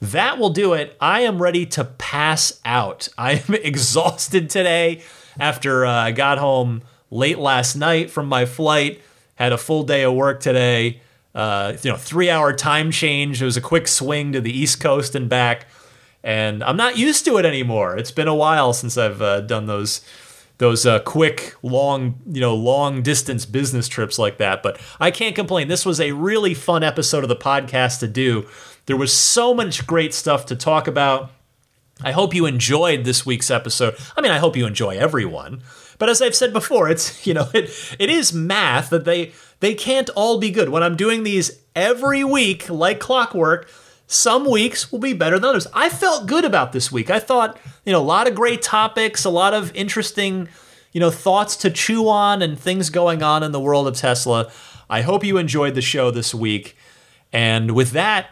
That will do it. I am ready to pass out. I am exhausted today after uh, I got home late last night from my flight, had a full day of work today. Uh, you know, three hour time change. It was a quick swing to the East Coast and back, and I'm not used to it anymore. It's been a while since I've uh, done those those uh, quick, long, you know, long distance business trips like that. But I can't complain. This was a really fun episode of the podcast to do. There was so much great stuff to talk about. I hope you enjoyed this week's episode. I mean, I hope you enjoy everyone. But as I've said before, it's, you know, it it is math that they they can't all be good. When I'm doing these every week like clockwork, some weeks will be better than others. I felt good about this week. I thought, you know, a lot of great topics, a lot of interesting, you know, thoughts to chew on and things going on in the world of Tesla. I hope you enjoyed the show this week. And with that,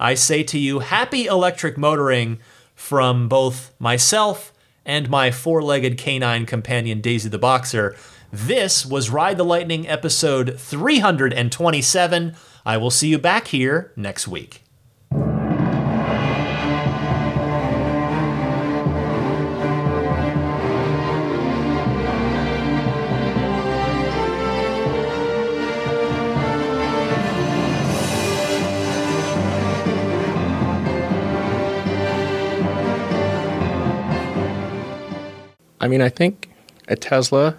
I say to you, happy electric motoring from both myself and my four legged canine companion, Daisy the Boxer. This was Ride the Lightning episode 327. I will see you back here next week. I mean, I think a Tesla